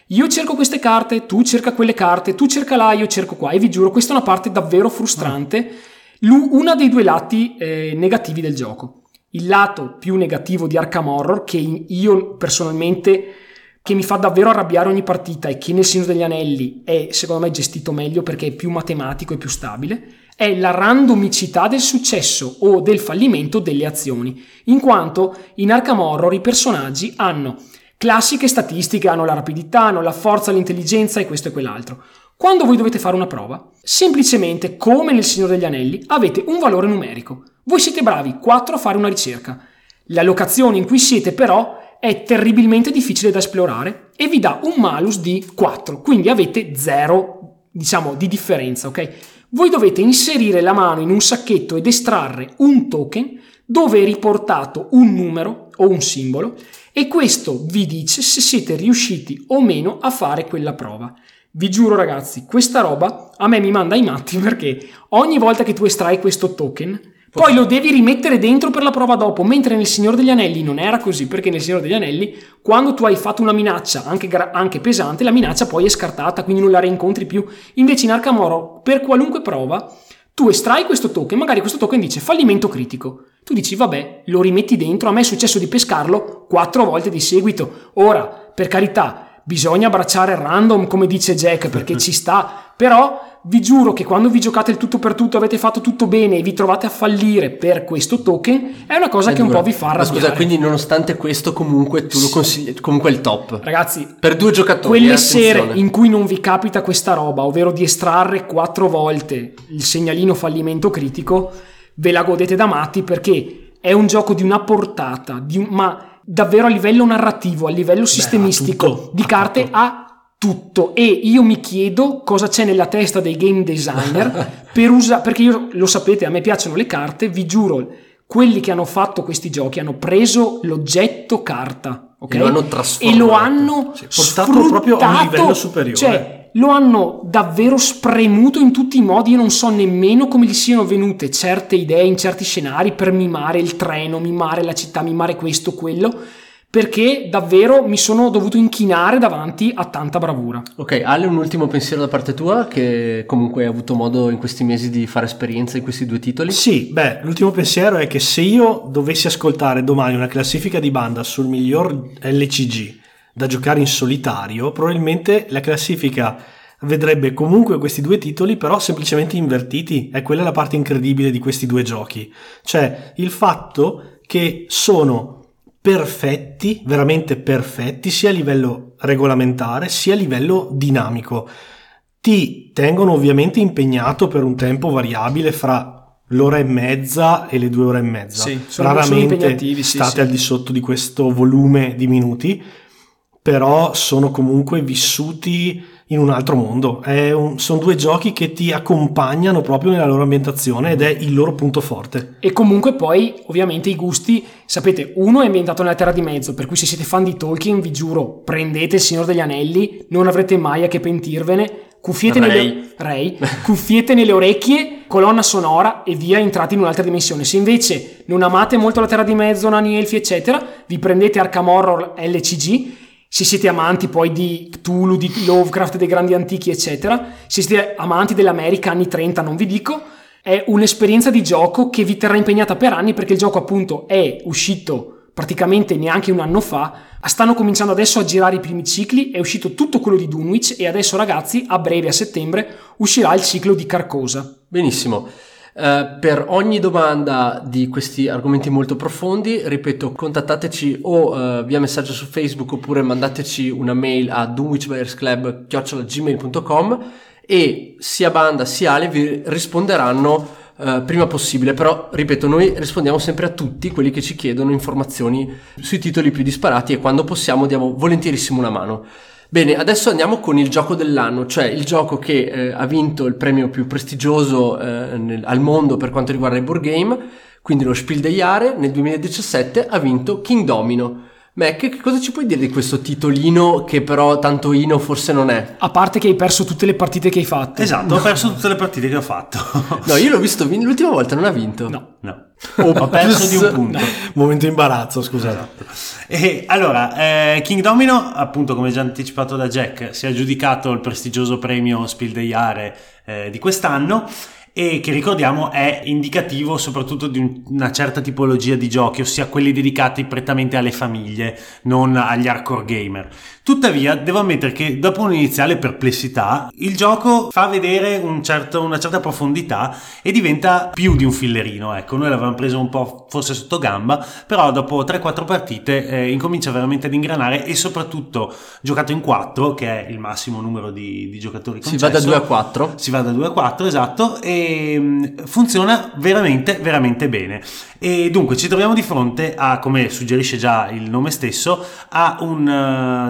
Io cerco queste carte, tu cerca quelle carte, tu cerca là, io cerco qua e vi giuro questa è una parte davvero frustrante, una dei due lati eh, negativi del gioco. Il lato più negativo di Arkham Horror che io personalmente che mi fa davvero arrabbiare ogni partita e che nel Signore degli Anelli è secondo me gestito meglio perché è più matematico e più stabile, è la randomicità del successo o del fallimento delle azioni, in quanto in Arkham Horror i personaggi hanno classiche statistiche, hanno la rapidità, hanno la forza, l'intelligenza e questo e quell'altro. Quando voi dovete fare una prova, semplicemente come nel Signore degli Anelli, avete un valore numerico. Voi siete bravi 4 a fare una ricerca. La locazione in cui siete però è terribilmente difficile da esplorare e vi dà un malus di 4, quindi avete 0, diciamo, di differenza, ok? Voi dovete inserire la mano in un sacchetto ed estrarre un token dove è riportato un numero o un simbolo e questo vi dice se siete riusciti o meno a fare quella prova. Vi giuro ragazzi, questa roba a me mi manda ai matti perché ogni volta che tu estrai questo token, poi lo devi rimettere dentro per la prova dopo, mentre nel Signore degli Anelli non era così, perché nel Signore degli Anelli, quando tu hai fatto una minaccia, anche, gra- anche pesante, la minaccia poi è scartata, quindi non la rincontri più. Invece in Arcamoro, per qualunque prova, tu estrai questo token, magari questo token dice fallimento critico. Tu dici, vabbè, lo rimetti dentro, a me è successo di pescarlo quattro volte di seguito. Ora, per carità, bisogna abbracciare random, come dice Jack, perché ci sta, però vi giuro che quando vi giocate il tutto per tutto, avete fatto tutto bene e vi trovate a fallire per questo token, è una cosa È che un dura. po' vi fa Ma arrabbiare. scusa, quindi nonostante questo comunque tu lo consigli, comunque il top. Ragazzi, Per due giocatori, quelle eh, sere attenzione. in cui non vi capita questa roba, ovvero di estrarre quattro volte il segnalino fallimento critico, ve la godete da matti perché è un gioco di una portata, di un- ma davvero a livello narrativo, a livello sistemistico, tutto, di carte tutto. a tutto e io mi chiedo cosa c'è nella testa dei game designer [LAUGHS] per usare perché io lo sapete a me piacciono le carte vi giuro quelli che hanno fatto questi giochi hanno preso l'oggetto carta ok? E lo hanno e trasformato. lo hanno Sì, portato proprio a un livello superiore. cioè lo hanno davvero spremuto in tutti i modi io non so nemmeno come gli siano venute certe idee in certi scenari per mimare il treno mimare la città mimare questo quello perché davvero mi sono dovuto inchinare davanti a tanta bravura Ok, Ale, un ultimo pensiero da parte tua, che comunque hai avuto modo in questi mesi di fare esperienza in questi due titoli. Sì, beh, l'ultimo pensiero è che se io dovessi ascoltare domani una classifica di banda sul miglior LCG da giocare in solitario, probabilmente la classifica vedrebbe comunque questi due titoli, però semplicemente invertiti. È quella la parte incredibile di questi due giochi. Cioè, il fatto che sono perfetti, veramente perfetti, sia a livello regolamentare sia a livello dinamico. Ti tengono ovviamente impegnato per un tempo variabile fra l'ora e mezza e le due ore e mezza. Sì, sono- sono Raramente impegnativi, sì, state sì. al di sotto di questo volume di minuti, però sono comunque vissuti in un altro mondo. È un- sono due giochi che ti accompagnano proprio nella loro ambientazione ed è il loro punto forte. E comunque poi, ovviamente, i gusti, sapete, uno è ambientato nella Terra di Mezzo, per cui se siete fan di Tolkien, vi giuro, prendete il Signore degli Anelli, non avrete mai a che pentirvene, cuffiette, Ray. nelle, Ray, [LAUGHS] cuffiette nelle orecchie, colonna sonora e via, entrate in un'altra dimensione. Se invece non amate molto la Terra di Mezzo, nani, elfi, eccetera, vi prendete Arkham Horror LCG, se siete amanti poi di Cthulhu, di Lovecraft, dei grandi antichi, eccetera, se siete amanti dell'America anni 30, non vi dico, è un'esperienza di gioco che vi terrà impegnata per anni perché il gioco appunto è uscito praticamente neanche un anno fa, stanno cominciando adesso a girare i primi cicli, è uscito tutto quello di Dunwich e adesso ragazzi a breve, a settembre, uscirà il ciclo di Carcosa. Benissimo. Eh, per ogni domanda di questi argomenti molto profondi, ripeto, contattateci o eh, via messaggio su Facebook oppure mandateci una mail a dunwich.club.gmail.com e sia Banda sia Ale vi risponderanno eh, prima possibile. Però, ripeto, noi rispondiamo sempre a tutti quelli che ci chiedono informazioni sui titoli più disparati e quando possiamo diamo volentierissimo una mano. Bene, adesso andiamo con il gioco dell'anno, cioè il gioco che eh, ha vinto il premio più prestigioso eh, nel- al mondo per quanto riguarda i board game, quindi lo Spiel des Jahres nel 2017 ha vinto King Domino. Mac, che cosa ci puoi dire di questo titolino che però tanto Ino forse non è? A parte che hai perso tutte le partite che hai fatto. Esatto, ho perso tutte le partite che ho fatto. [LAUGHS] No, io l'ho visto vin- l'ultima volta, non ha vinto. No. No, ho perso di un punto. [LAUGHS] Momento imbarazzo, scusate. E allora, eh, King Domino, appunto, come già anticipato da Jack, si è aggiudicato il prestigioso premio Spiel des Jahres eh, di quest'anno e che ricordiamo è indicativo soprattutto di un- una certa tipologia di giochi, ossia quelli dedicati prettamente alle famiglie, non agli hardcore gamer. Tuttavia, devo ammettere che dopo un'iniziale perplessità, il gioco fa vedere un certo- una certa profondità e diventa più di un fillerino. Ecco, noi l'avevamo preso un po' forse sotto gamba, però dopo 3-4 partite eh, incomincia veramente ad ingranare e soprattutto giocato in 4, che è il massimo numero di, di giocatori Si va da concesso. 2 a 4. Si va da 2 a 4, esatto, e mm, funziona veramente, veramente bene. E dunque ci troviamo di fronte a, come suggerisce già il nome stesso, a un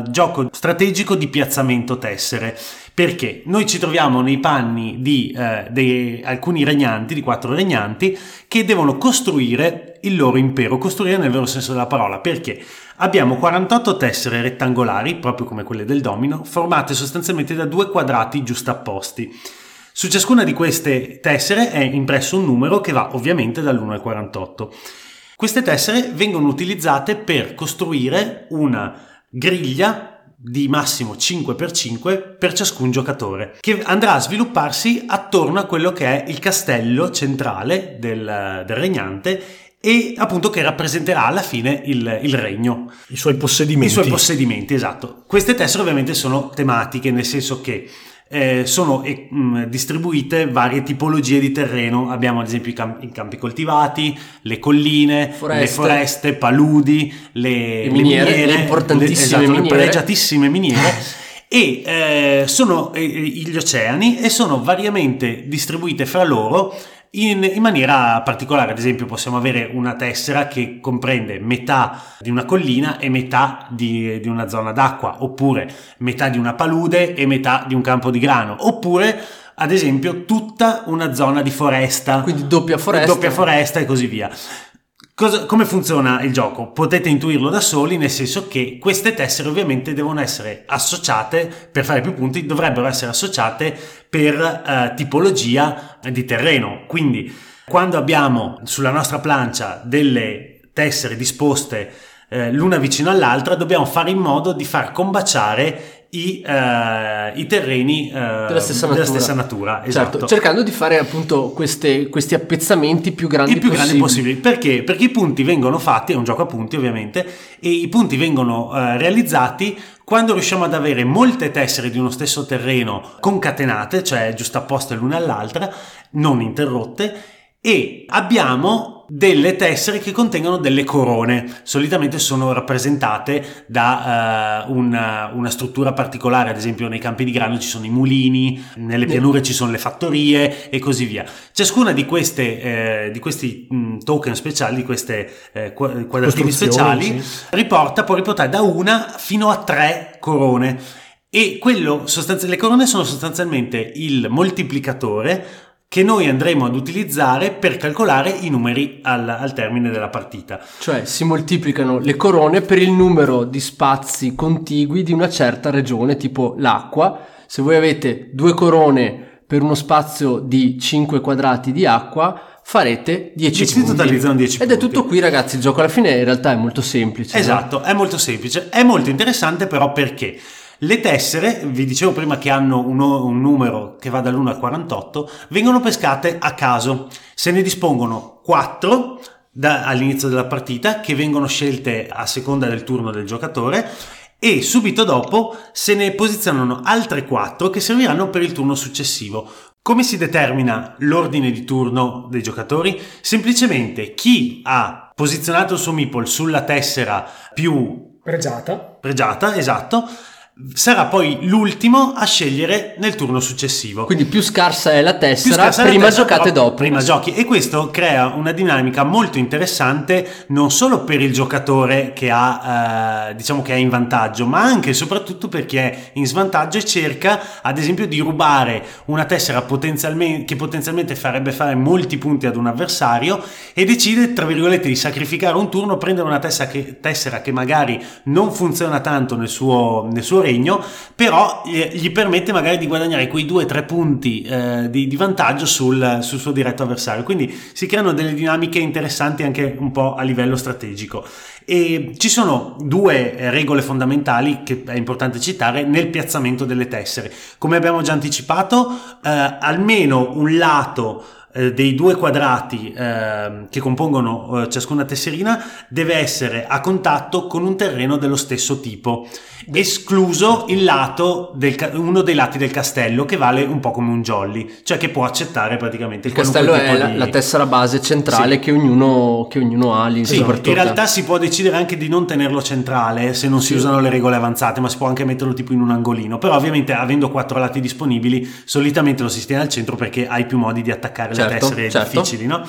eh, gioco strategico di piazzamento tessere. Perché noi ci troviamo nei panni di eh, dei, alcuni regnanti, di quattro regnanti, che devono costruire il loro impero, costruire nel vero senso della parola. Perché? Abbiamo 48 tessere rettangolari, proprio come quelle del domino, formate sostanzialmente da due quadrati giustapposti. Su ciascuna di queste tessere è impresso un numero che va ovviamente dall'1 al 48. Queste tessere vengono utilizzate per costruire una griglia di massimo 5x5 per ciascun giocatore, che andrà a svilupparsi attorno a quello che è il castello centrale del, del regnante e appunto che rappresenterà alla fine il, il, regno. I suoi possedimenti. I suoi possedimenti, esatto. Queste tessere ovviamente sono tematiche, nel senso che eh, sono eh, mh, distribuite varie tipologie di terreno. Abbiamo ad esempio i, cam- i campi coltivati, le colline, foreste. le foreste, paludi, le, le miniere, le, miniere, importantissime le, esatto, miniere. le pregiatissime miniere. e eh, sono eh, gli oceani e sono variamente distribuite fra loro in, in, maniera particolare. Ad esempio, possiamo avere una tessera che comprende metà di una collina e metà di, di, una zona d'acqua, oppure metà di una palude e metà di un campo di grano, oppure ad esempio tutta una zona di foresta. Quindi doppia foresta. Doppia foresta e così via. Cosa, come funziona il gioco? Potete intuirlo da soli, nel senso che queste tessere ovviamente devono essere associate, per fare più punti, dovrebbero essere associate per eh, tipologia di terreno. Quindi quando abbiamo sulla nostra plancia delle tessere disposte eh, l'una vicino all'altra, dobbiamo fare in modo di far combaciare i, uh, i terreni uh, della, stessa della, natura. stessa natura. Certo, esatto. cercando di fare appunto queste, questi appezzamenti più grandi più grandi possibili. Perché? Perché i punti vengono fatti, è un gioco a punti ovviamente, e i punti vengono uh, realizzati quando riusciamo ad avere molte tessere di uno stesso terreno concatenate, cioè giustapposte l'una all'altra, non interrotte, e abbiamo delle tessere che contengono delle corone. Solitamente sono rappresentate da uh, una, una, struttura particolare, ad esempio nei campi di grano ci sono i mulini, nelle pianure ci sono le fattorie e così via. Ciascuna di, queste, eh, di questi mh, token speciali, di queste eh, quadratini speciali, sì. riporta, può riportare da una fino a tre corone. E quello, sostanzi- le corone sono sostanzialmente il moltiplicatore che noi andremo ad utilizzare per calcolare i numeri al, al, termine della partita. Cioè si moltiplicano le corone per il numero di spazi contigui di una certa regione, tipo l'acqua. Se voi avete due corone per uno spazio di 5 quadrati di acqua, farete 10 10 punti. totalizzano 10 Ed punti. è tutto qui ragazzi, il gioco alla fine in realtà è molto semplice. Esatto, no? è molto semplice, è molto interessante però perché? Le tessere, vi dicevo prima che hanno un, un, numero che va dall'1 al 48, vengono pescate a caso. Se ne dispongono 4 da, all'inizio della partita che vengono scelte a seconda del turno del giocatore e subito dopo se ne posizionano altre 4 che serviranno per il turno successivo. Come si determina l'ordine di turno dei giocatori? Semplicemente chi ha posizionato il suo meeple sulla tessera più pregiata, pregiata esatto, sarà poi l'ultimo a scegliere nel turno successivo. Quindi più scarsa è la tessera, prima la tessera, giocate dopo. Prima giochi e questo crea una dinamica molto interessante non solo per il giocatore che ha eh, diciamo che è in vantaggio, ma anche e soprattutto per chi è in svantaggio e cerca ad esempio di rubare una tessera potenzialmente, che potenzialmente farebbe fare molti punti ad un avversario e decide tra virgolette di sacrificare un turno, prendere una tessera che, tessera che magari non funziona tanto nel suo, nel suo regno, però eh, gli permette magari di guadagnare quei 2-3 punti eh, di, di, vantaggio sul, sul, suo diretto avversario. Quindi si creano delle dinamiche interessanti anche un po' a livello strategico. E ci sono due regole fondamentali che è importante citare nel piazzamento delle tessere. Come abbiamo già anticipato, eh, almeno un lato eh, dei due quadrati eh, che compongono eh, ciascuna tesserina deve essere a contatto con un terreno dello stesso tipo escluso il lato del, uno dei lati del castello che vale un po' come un jolly cioè che può accettare praticamente il castello è la, di... la, tessera base centrale sì. che, ognuno, che ognuno ha lì sì, in realtà si può decidere anche di non tenerlo centrale se non sì. si usano le regole avanzate ma si può anche metterlo tipo in un angolino però ovviamente avendo quattro lati disponibili solitamente lo si tiene al centro perché hai più modi di attaccare certo, le tessere certo. difficili no?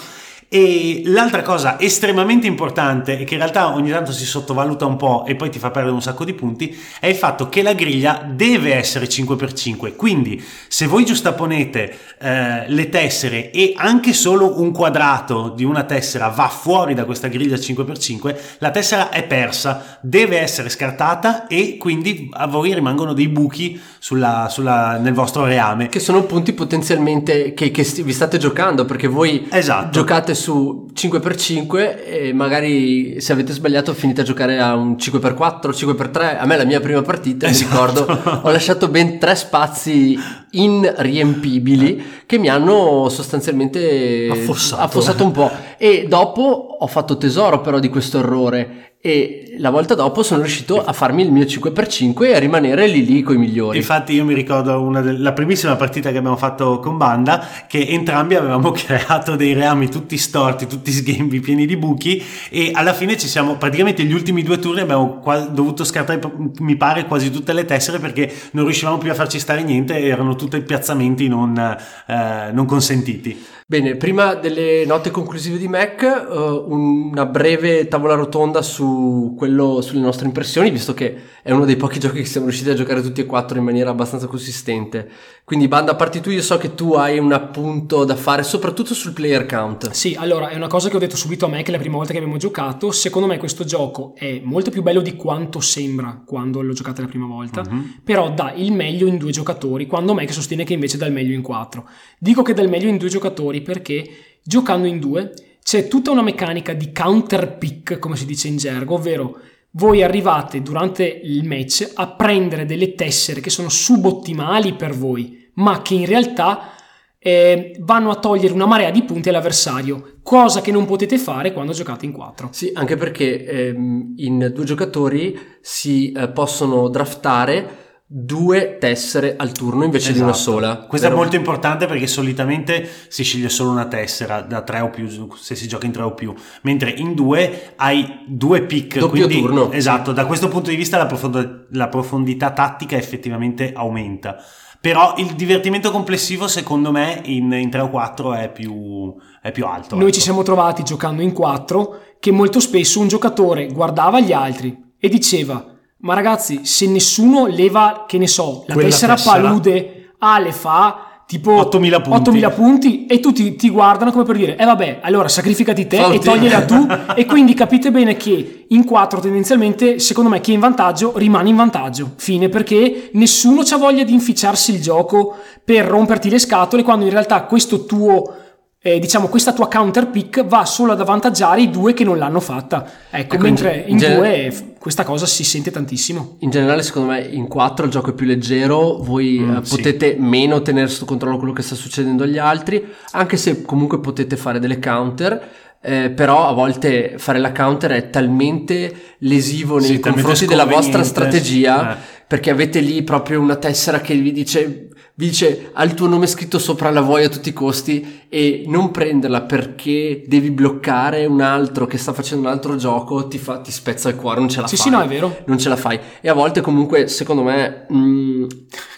E l'altra cosa estremamente importante e che in realtà ogni tanto si sottovaluta un po' e poi ti fa perdere un sacco di punti è il fatto che la griglia deve essere 5x5. Quindi se voi giustapponete eh, le tessere e anche solo un quadrato di una tessera va fuori da questa griglia 5x5, la tessera è persa, deve essere scartata e quindi a voi rimangono dei buchi sulla, sulla, nel vostro reame. Che sono punti potenzialmente che, che vi state giocando perché voi Esatto. giocate su 5x5 e magari se avete sbagliato finite a giocare a un 5x4, 5x3. A me la mia prima partita, Esatto. mi ricordo, ho lasciato ben tre spazi inriempibili che mi hanno sostanzialmente Affossato. affossato un po'. E dopo ho fatto tesoro però di questo errore. E la volta dopo sono riuscito a farmi il mio 5x5 e a rimanere lì lì con i migliori. Infatti io mi ricordo una del- la primissima partita che abbiamo fatto con banda che entrambi avevamo [LAUGHS] creato dei reami tutti storti, tutti sghembi, pieni di buchi e alla fine ci siamo praticamente gli ultimi due turni abbiamo qua- dovuto scartare mi pare quasi tutte le tessere perché non riuscivamo più a farci stare niente erano tutti piazzamenti non, eh, non consentiti. Bene, prima delle note conclusive di Mac, eh, una breve tavola rotonda su quello, sulle nostre impressioni, visto che è uno dei pochi giochi che siamo riusciti a giocare tutti e quattro in maniera abbastanza consistente. Quindi, Banda, parti tu, io so che tu hai un appunto da fare, soprattutto sul player count. Sì, allora è una cosa che ho detto subito a che la prima volta che abbiamo giocato, secondo me questo gioco è molto più bello di quanto sembra quando l'ho giocato la prima volta, però dà il meglio in due giocatori, quando me che sostiene che invece dà il meglio in quattro. Dico che dà il meglio in due giocatori perché giocando in due c'è tutta una meccanica di counter pick, come si dice in gergo, ovvero voi arrivate durante il match a prendere delle tessere che sono subottimali per voi, ma che in realtà eh, vanno a togliere una marea di punti all'avversario, cosa che non potete fare quando giocate in quattro. Sì, anche perché ehm, in due giocatori si eh, possono draftare due tessere al turno invece di una Esatto. sola. Questo Vero? è molto importante perché solitamente si sceglie solo una tessera da tre o più, se si gioca in tre o più, mentre in due hai due pick. Doppio quindi- turno. Esatto, da questo punto di vista la, profondo- la profondità tattica effettivamente aumenta. Però il divertimento complessivo, secondo me, in, in 3 o 4 è più, è più alto. Noi ecco. ci siamo trovati giocando in quattro che molto spesso un giocatore guardava gli altri e diceva ma ragazzi se nessuno leva che ne so la Quella tessera, tessera. palude A le fa tipo 8.000 punti. 8.000 punti e tutti ti guardano come per dire eh vabbè allora sacrificati te Falti. e togliela tu [LAUGHS] e quindi capite bene che in quattro tendenzialmente secondo me chi è in vantaggio rimane in vantaggio fine perché nessuno ha voglia di inficiarsi il gioco per romperti le scatole quando in realtà questo tuo eh, diciamo questa tua counter pick va solo ad avvantaggiare i due che non l'hanno fatta ecco, Ecco, mentre in in genere- due f- questa cosa si sente tantissimo In generale, secondo me, in 4 il gioco è più leggero, voi Mm, eh, sì. potete meno tenere sotto controllo quello che sta succedendo agli altri, anche se comunque potete fare delle counter. eh, però a volte fare la counter è talmente lesivo nei Sì, confronti della vostra strategia Eh. perché avete lì proprio una tessera che vi dice, dice ha il tuo nome scritto sopra la vuoi a tutti i costi e non prenderla perché devi bloccare un altro che sta facendo un altro gioco ti, fa, ti spezza il cuore non ce la Sì, fai sì, no, è vero. non ce la fai e a volte comunque secondo me mm,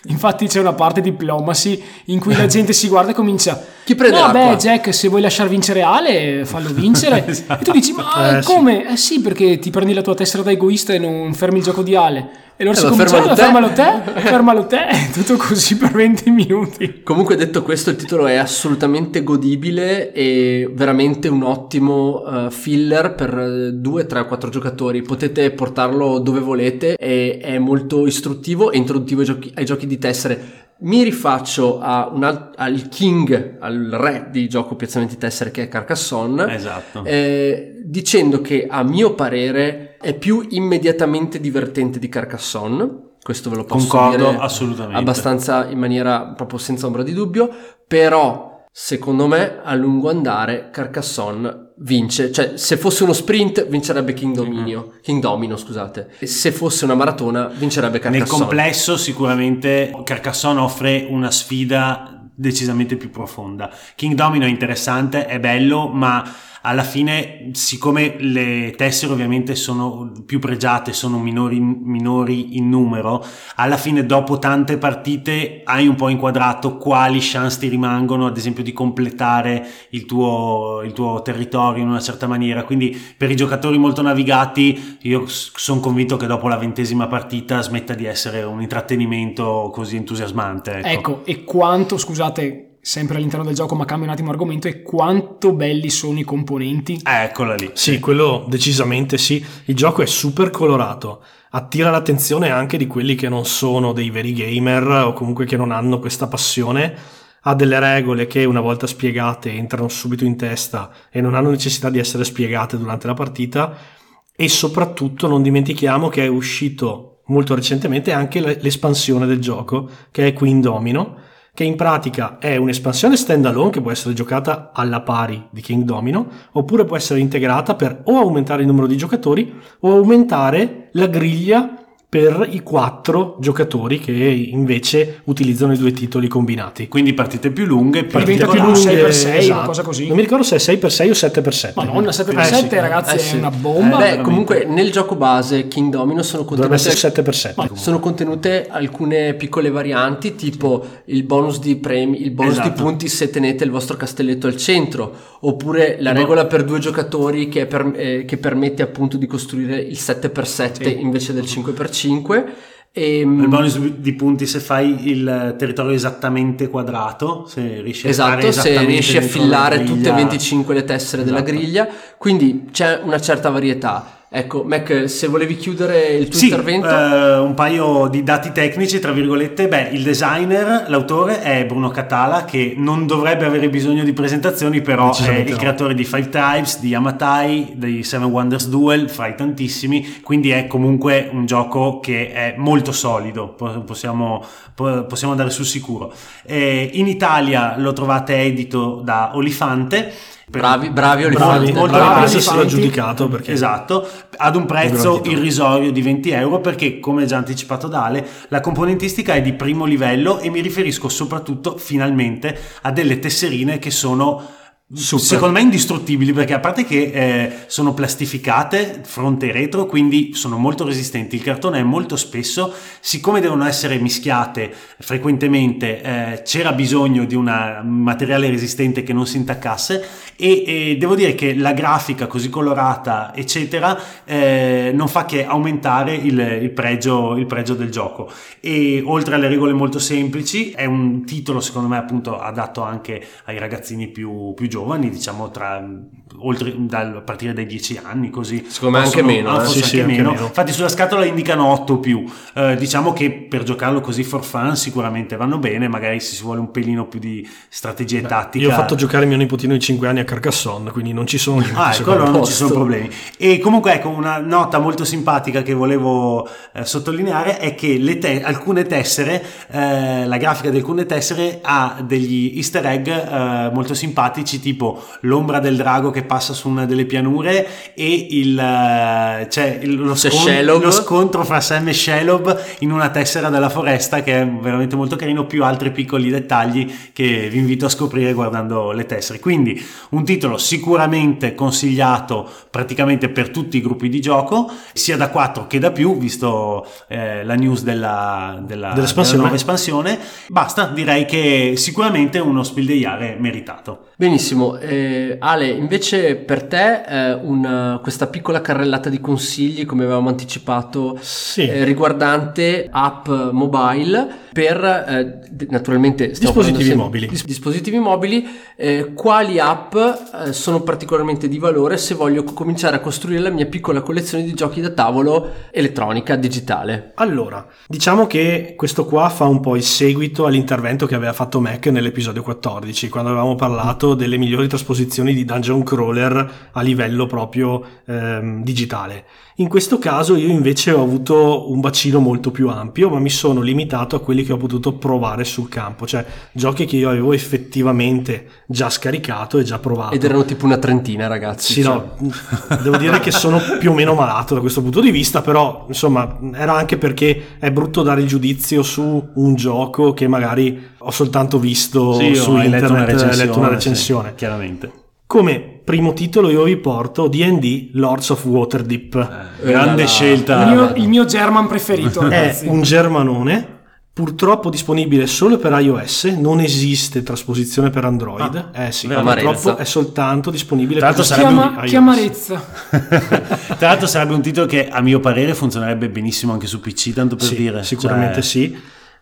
infatti c'è una parte diplomacy in cui la [LAUGHS] gente si guarda e comincia Chi prende no l'acqua?" beh Jack se vuoi lasciar vincere Ale fallo vincere [LAUGHS] e tu dici ma Eh, sì. come? eh sì perché ti prendi la tua tessera da egoista e non fermi il gioco di Ale e allora Eh, si fermalo "Ah, te." fermalo te fermalo te [LAUGHS] tutto così per 20 minuti Comunque detto questo, il titolo è assolutamente godibile e veramente un ottimo eh, filler per eh, due, tre o quattro giocatori. Potete portarlo dove volete e è molto istruttivo e introduttivo ai giochi, ai giochi di tessere. Mi rifaccio a un al, al king, al re di gioco piazzamenti tessere che è Carcassonne. Esatto. Eh, dicendo che a mio parere è più immediatamente divertente di Carcassonne. Questo ve lo posso Concordo dire assolutamente. abbastanza in maniera proprio senza ombra di dubbio, però secondo me a lungo andare Carcassonne vince, cioè se fosse uno sprint vincerebbe King Dominio, King Domino scusate, e se fosse una maratona vincerebbe Nel Carcassonne. complesso sicuramente Carcassonne offre una sfida decisamente più profonda. King Domino è interessante, è bello, ma alla fine, siccome le tessere ovviamente sono più pregiate, sono minori, minori, in numero, alla fine dopo tante partite hai un po' inquadrato quali chance ti rimangono, ad esempio di completare il tuo, il tuo territorio in una certa maniera. Quindi per i giocatori molto navigati io sono convinto che dopo la ventesima partita smetta di essere un intrattenimento così entusiasmante. Ecco, ecco e quanto, scusate, sempre all'interno del gioco, ma cambia un attimo argomento, è quanto belli sono i componenti. Eccola lì. Sì, quello decisamente sì. Il gioco è super colorato, attira l'attenzione anche di quelli che non sono dei veri gamer o comunque che non hanno questa passione. Ha delle regole che una volta spiegate entrano subito in testa e non hanno necessità di essere spiegate durante la partita. E soprattutto non dimentichiamo che è uscito molto recentemente anche l'espansione del gioco, che è Queen Domino che in pratica è un'espansione standalone che può essere giocata alla pari di King Domino, oppure può essere integrata per o aumentare il numero di giocatori o aumentare la griglia per i quattro giocatori che invece utilizzano i due titoli combinati. Quindi partite più lunghe, più diventa più lunghe, 6x6, esatto. una cosa così. Non mi ricordo se è 6x6 o 7x7. Madonna, 7x7 eh, sì. ragazzi eh, sì. è una bomba. Eh, beh, comunque nel gioco base King Domino sono contenute 7x7. Sono contenute alcune piccole varianti, tipo il bonus di premi, il bonus esatto. di punti se tenete il vostro castelletto al centro, oppure la regola per due giocatori che, per, eh, che permette appunto di costruire il 7x7 sì. invece del 5x5 5. E, il bonus di punti se fai il territorio esattamente quadrato, se riesci esatto, a se riesci a fillare tutte e 25 le tessere esatto. della griglia, quindi c'è una certa varietà. Ecco, Mac, se volevi chiudere il tuo sì, intervento. Eh, un paio di dati tecnici, tra virgolette. Beh, il designer, l'autore è Bruno Catala, che non dovrebbe avere bisogno di presentazioni, però è il no. creatore di Five Tribes, di Yamatai, dei Seven Wonders Duel, fra i tantissimi. Quindi è comunque un gioco che è molto solido, possiamo, possiamo andare sul sicuro. Eh, in Italia lo trovate edito da Olifante Bravi, bravi Olifanti. Molto bravi, bravi stato giudicato perché... Esatto, ad un prezzo irrisorio di 20 euro perché, come già anticipato Dale, la componentistica è di primo livello e mi riferisco soprattutto, finalmente, a delle tesserine che sono Super. Secondo me indistruttibili perché a parte che eh, sono plastificate fronte e retro, quindi sono molto resistenti. Il cartone è molto spesso, siccome devono essere mischiate frequentemente, eh, c'era bisogno di un materiale resistente che non si intaccasse e, e, devo dire che la grafica così colorata, eccetera, eh, non fa che aumentare il, il, pregio, il pregio del gioco. E oltre alle regole molto semplici, è un titolo secondo me appunto adatto anche ai ragazzini più, più giovani giovani, diciamo tra oltre dal, a partire dai 10 anni, così. Secondo me anche meno, eh? sì, anche, sì, meno. anche meno. Infatti sulla scatola indicano 8 più. Eh, diciamo che per giocarlo così for fun sicuramente vanno bene, magari se si vuole un pelino più di strategia e tattica. Io ho fatto giocare mio nipotino di 5 anni a Carcassonne, quindi non ci sono limiti. Ah, ecco, allora non ci sono problemi. E comunque ecco, una nota molto simpatica che volevo eh, sottolineare è che te- alcune tessere, eh, la grafica di alcune tessere ha degli easter egg eh, molto simpatici tipo l'ombra del drago che passa su una delle pianure e il, cioè, il, lo, scon- lo, scontro fra Sam e Shelob in una tessera della foresta che è veramente molto carino, più altri piccoli dettagli che vi invito a scoprire guardando le tessere. Quindi un titolo sicuramente consigliato praticamente per tutti i gruppi di gioco, sia da 4 che da più, visto eh, la news della, della, della nuova espansione. Basta, direi che sicuramente uno spildegliare meritato. Benissimo benissimo. Eh, Ale, invece per te eh, una, questa piccola carrellata di consigli, come avevamo anticipato, sì. eh, riguardante app mobile per eh, naturalmente dispositivi mobili. Dis- dispositivi mobili, eh, quali app eh, sono particolarmente di valore se voglio cominciare a costruire la mia piccola collezione di giochi da tavolo elettronica digitale? Allora, diciamo che questo qua fa un po' il seguito all'intervento che aveva fatto Mac nell'episodio 14, quando avevamo parlato delle migliori trasposizioni di dungeon crawler a livello proprio ehm, digitale. In questo caso io invece ho avuto un bacino molto più ampio, ma mi sono limitato a quelli che ho potuto provare sul campo, cioè giochi che io avevo effettivamente già scaricato e già provato. Ed erano tipo una trentina, ragazzi. Sì, cioè. no, devo dire che sono più o meno malato da questo punto di vista, però insomma era anche perché è brutto dare il giudizio su un gioco che magari ho soltanto visto Sì, su hai letto una internet, recensione, letto una sì, recensione. chiaramente. Come primo titolo io vi porto D&D Lords of Waterdeep. Eh, Grande là. scelta. Il mio, il mio German preferito, [LAUGHS] È ragazzi. un germanone, purtroppo disponibile solo per iOS, non esiste trasposizione per Android. eh sì, Amarezza. purtroppo è soltanto disponibile Tra per sarebbe Chiama, iOS. che amarezza. [LAUGHS] Tra l'altro sarebbe un titolo che a mio parere funzionerebbe benissimo anche su PC, tanto per Sì, dire. Sicuramente Cioè, sì.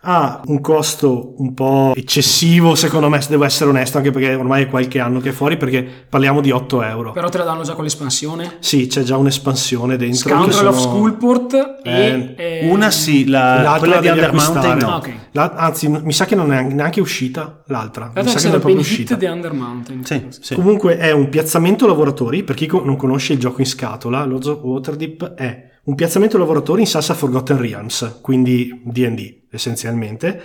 Ha un costo un po' eccessivo, secondo me, se devo essere onesto, anche perché ormai è qualche anno che è fuori, perché parliamo di 8 euro. Però te la danno già con l'espansione. Sì, c'è già un'espansione dentro. Scoundrel of sono- Schoolport e... Eh, eh, Una sì, la, L'altra quella la di Under. Mountain no. Ah, ok. La- anzi, mi sa che non è neanche uscita l'altra. La Mi sa che non è proprio uscita. di Under Mountain. Sì, sì. Comunque è un piazzamento lavoratori, per chi co- non conosce il gioco in scatola, of Waterdeep è un piazzamento lavoratori in salsa Forgotten Realms, quindi D&D essenzialmente.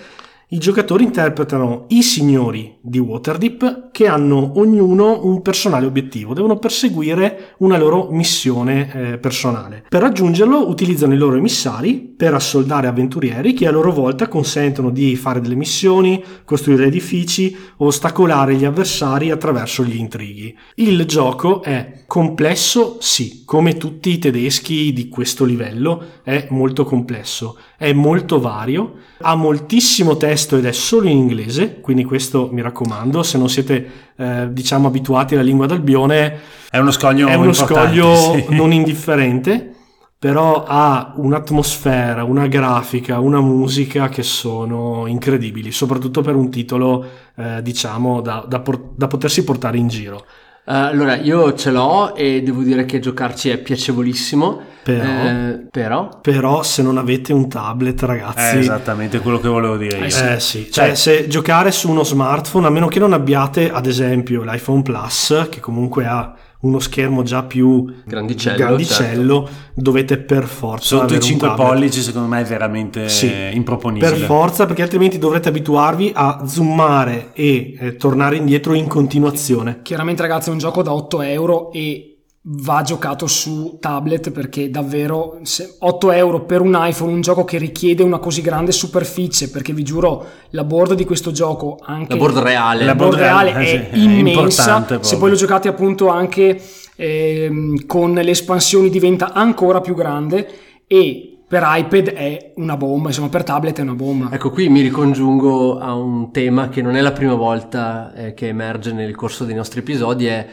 I giocatori interpretano i signori di Waterdeep che hanno ognuno un personale obiettivo, devono perseguire una loro missione eh, personale. Per raggiungerlo utilizzano i loro emissari per assoldare avventurieri che a loro volta consentono di fare delle missioni, costruire edifici ostacolare gli avversari attraverso gli intrighi. Il gioco è complesso, sì, come tutti i tedeschi di questo livello, è molto complesso, è molto vario, ha moltissimo testo ed è solo in inglese, quindi questo mi raccomando, se non siete eh, diciamo abituati alla lingua d'Albione È uno scoglio è uno scoglio sì. [LAUGHS] non indifferente, però ha un'atmosfera, una grafica, una musica che sono incredibili, soprattutto per un titolo, eh, diciamo, da, da por- da potersi portare in giro. Eh, allora, io ce l'ho e devo dire che giocarci è piacevolissimo. Però- eh, però Però se non avete un tablet, È ragazzi... esattamente quello che volevo dire io. Eh sì, cioè se giocare su uno smartphone, a meno che non abbiate ad esempio l'iPhone Plus, che comunque ha uno schermo già più Grandicello, grandicello, dovete per forza Sotto i un 5 tablet. pollici secondo me è veramente Sì, improponibile. Per forza, perché altrimenti dovrete abituarvi a zoomare e eh, tornare indietro in continuazione. Chiaramente ragazzi è un gioco da 8 euro e va giocato su tablet perché davvero se- 8 euro per un iPhone, un gioco che richiede una così grande superficie, perché vi giuro la board di questo gioco anche la board reale. la board reale reale, è eh sì, è immensa. importante se poi lo giocate appunto anche ehm, con le espansioni diventa ancora più grande e per iPad è una bomba insomma per tablet è una bomba. Ecco, qui mi ricongiungo a un tema che non è la prima volta eh, che emerge nel corso dei nostri episodi, è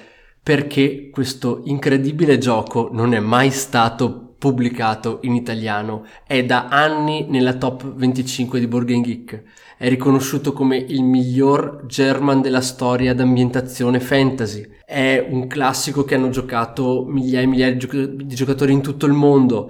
perché questo incredibile gioco non è mai stato pubblicato in italiano, è da anni nella top 25 di Board Geek, è riconosciuto come il miglior German della storia d'ambientazione fantasy, è un classico che hanno giocato migliaia e migliaia di giocatori in tutto il mondo,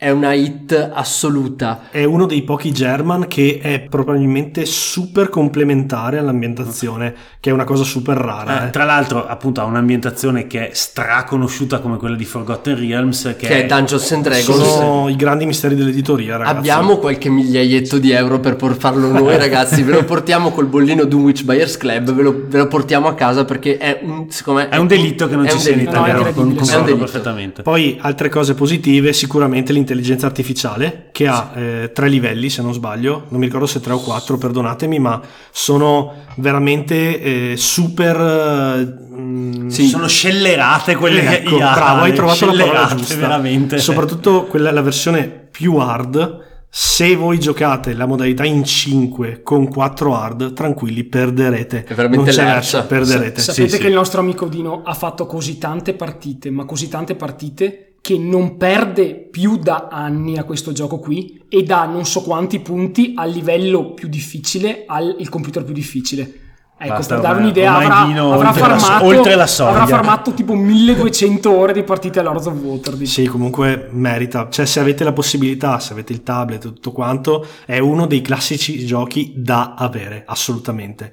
è una hit assoluta. È uno dei pochi German che è probabilmente super complementare all'ambientazione, che è una cosa super rara. Eh, eh. tra l'altro appunto ha un'ambientazione che è straconosciuta come quella di Forgotten Realms che, che è Dungeons and Dragons. Sono i grandi misteri dell'editoria, ragazzi. Abbiamo qualche migliaietto di euro per por- farlo noi, [LAUGHS] ragazzi. Ve lo portiamo col bollino Dunwich Buyers Club. Ve lo, ve lo portiamo a casa perché è un, me, è un delitto che non ci un sia in delitto. No, un concordo perfettamente Poi altre cose positive, sicuramente l'intelligenza artificiale che ha eh, tre livelli se non sbaglio, non mi ricordo se tre o quattro, perdonatemi, ma sono veramente eh, super... eh, mm, Sì. sono scellerate quelle ecco, IA, bravo, hai trovato la parola giusta. veramente Soprattutto quella, la versione più hard, se voi giocate la modalità in 5 con 4 hard, tranquilli, perderete. È veramente non lercia. perderete. Sapete Sì, che sì. il nostro amico Dino ha fatto così tante partite, ma così tante partite che non perde più da anni a questo gioco qui e dà non so quanti punti al livello più difficile al il computer più difficile. Ecco, Basta, per dare un'idea, avrà, Dino avrà oltre la so- farmato, la soglia. avrà farmato tipo 1200 ore di partite a Lords of Waterdeep. Sì, comunque merita. Cioè, se avete la possibilità, se avete il tablet e tutto quanto, è uno dei classici giochi da avere, assolutamente.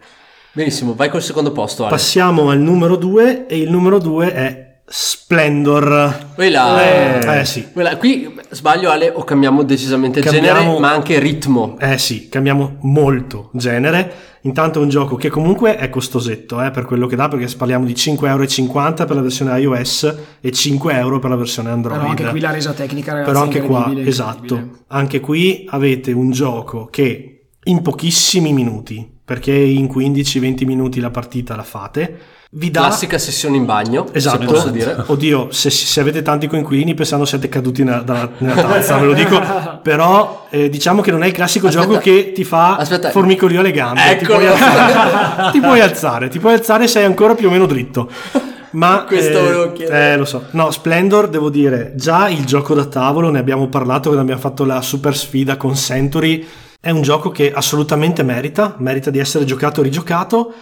Benissimo, vai col secondo posto, Ale. Passiamo al numero 2 e il numero 2 è Splendor. Quella, Eh, eh, sì. quella- qui sbaglio Ale o cambiamo decisamente Cambiamo- genere, ma anche ritmo. Eh sì, cambiamo molto genere. Intanto è un gioco che comunque è costosetto eh, per quello che dà, perché parliamo di 5,50€ per la versione iOS e 5 euro per la versione Android. Però anche qui la resa tecnica, ragazzi, Però anche qua, esatto, anche qui avete un gioco che in pochissimi minuti, perché in 15-20 minuti la partita la fate, vi dà... Classica sessione in bagno, Esatto, se posso dire. [LAUGHS] oddio, se, se avete tanti coinquilini pensando siete caduti nella, dalla- nella tazza, ve lo dico, [LAUGHS] però eh, diciamo che non è il classico Aspetta. gioco che ti fa Aspetta. formicolio alle gambe, ti puoi, alzare, [LAUGHS] ti puoi alzare, ti puoi alzare e sei ancora più o meno dritto. Ma Questo eh, volevo chiedere. eh, lo so. No, Splendor, devo dire, già il gioco da tavolo, ne abbiamo parlato quando abbiamo fatto la super sfida con Century, è un gioco che assolutamente merita, merita di essere giocato e rigiocato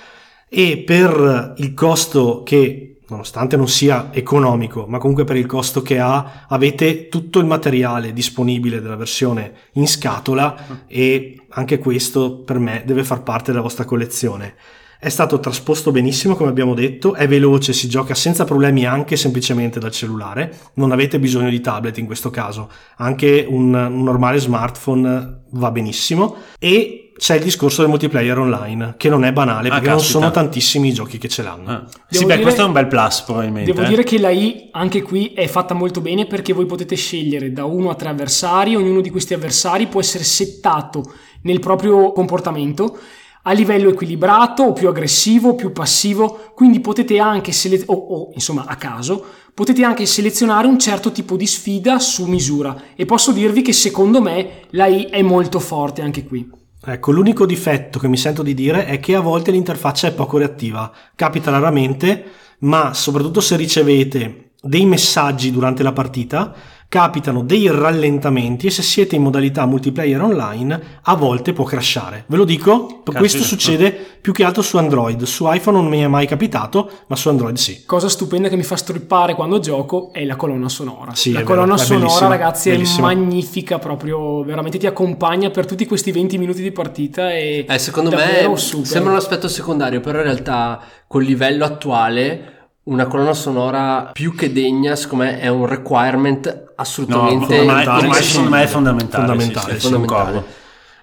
e per il costo che, nonostante non sia economico, ma comunque per il costo che ha, avete tutto il materiale disponibile della versione in scatola e anche questo per me deve far parte della vostra collezione. È stato trasposto benissimo, come abbiamo detto, è veloce, si gioca senza problemi anche semplicemente dal cellulare, non avete bisogno di tablet in questo caso, anche un, un normale smartphone va benissimo e c'è il discorso del multiplayer online, che non è banale, Ah, perché non caspita. sono tantissimi i giochi che ce l'hanno. Ah. Sì, beh, dire- questo è un bel plus probabilmente. Devo eh. dire che la I anche qui è fatta molto bene perché voi potete scegliere da uno a tre avversari, ognuno di questi avversari può essere settato nel proprio comportamento a livello equilibrato o più aggressivo o più passivo, quindi potete anche selezionare, o, o, insomma a caso, potete anche selezionare un certo tipo di sfida su misura e posso dirvi che secondo me la I è molto forte anche qui. Ecco, l'unico difetto che mi sento di dire è che a volte l'interfaccia è poco reattiva. Capita raramente, ma soprattutto se ricevete dei messaggi durante la partita, capitano dei rallentamenti e se siete in modalità multiplayer online, a volte può crashare. Ve lo dico, questo succede più che altro su Android. Su iPhone non mi è mai capitato, ma su Android sì. Cosa stupenda che mi fa strippare quando gioco è la colonna sonora. Sì, la vero, colonna è sonora, ragazzi, bellissima. è magnifica proprio, veramente ti accompagna per tutti questi 20 minuti di partita e Eh, secondo me super. sembra un aspetto secondario, però in realtà col livello attuale una colonna sonora più che degna, secondo me, è un requirement No, assolutamente ormai, ormai fondamentale, secondo me è fondamentale. fondamentale, sì, sì, fondamentale.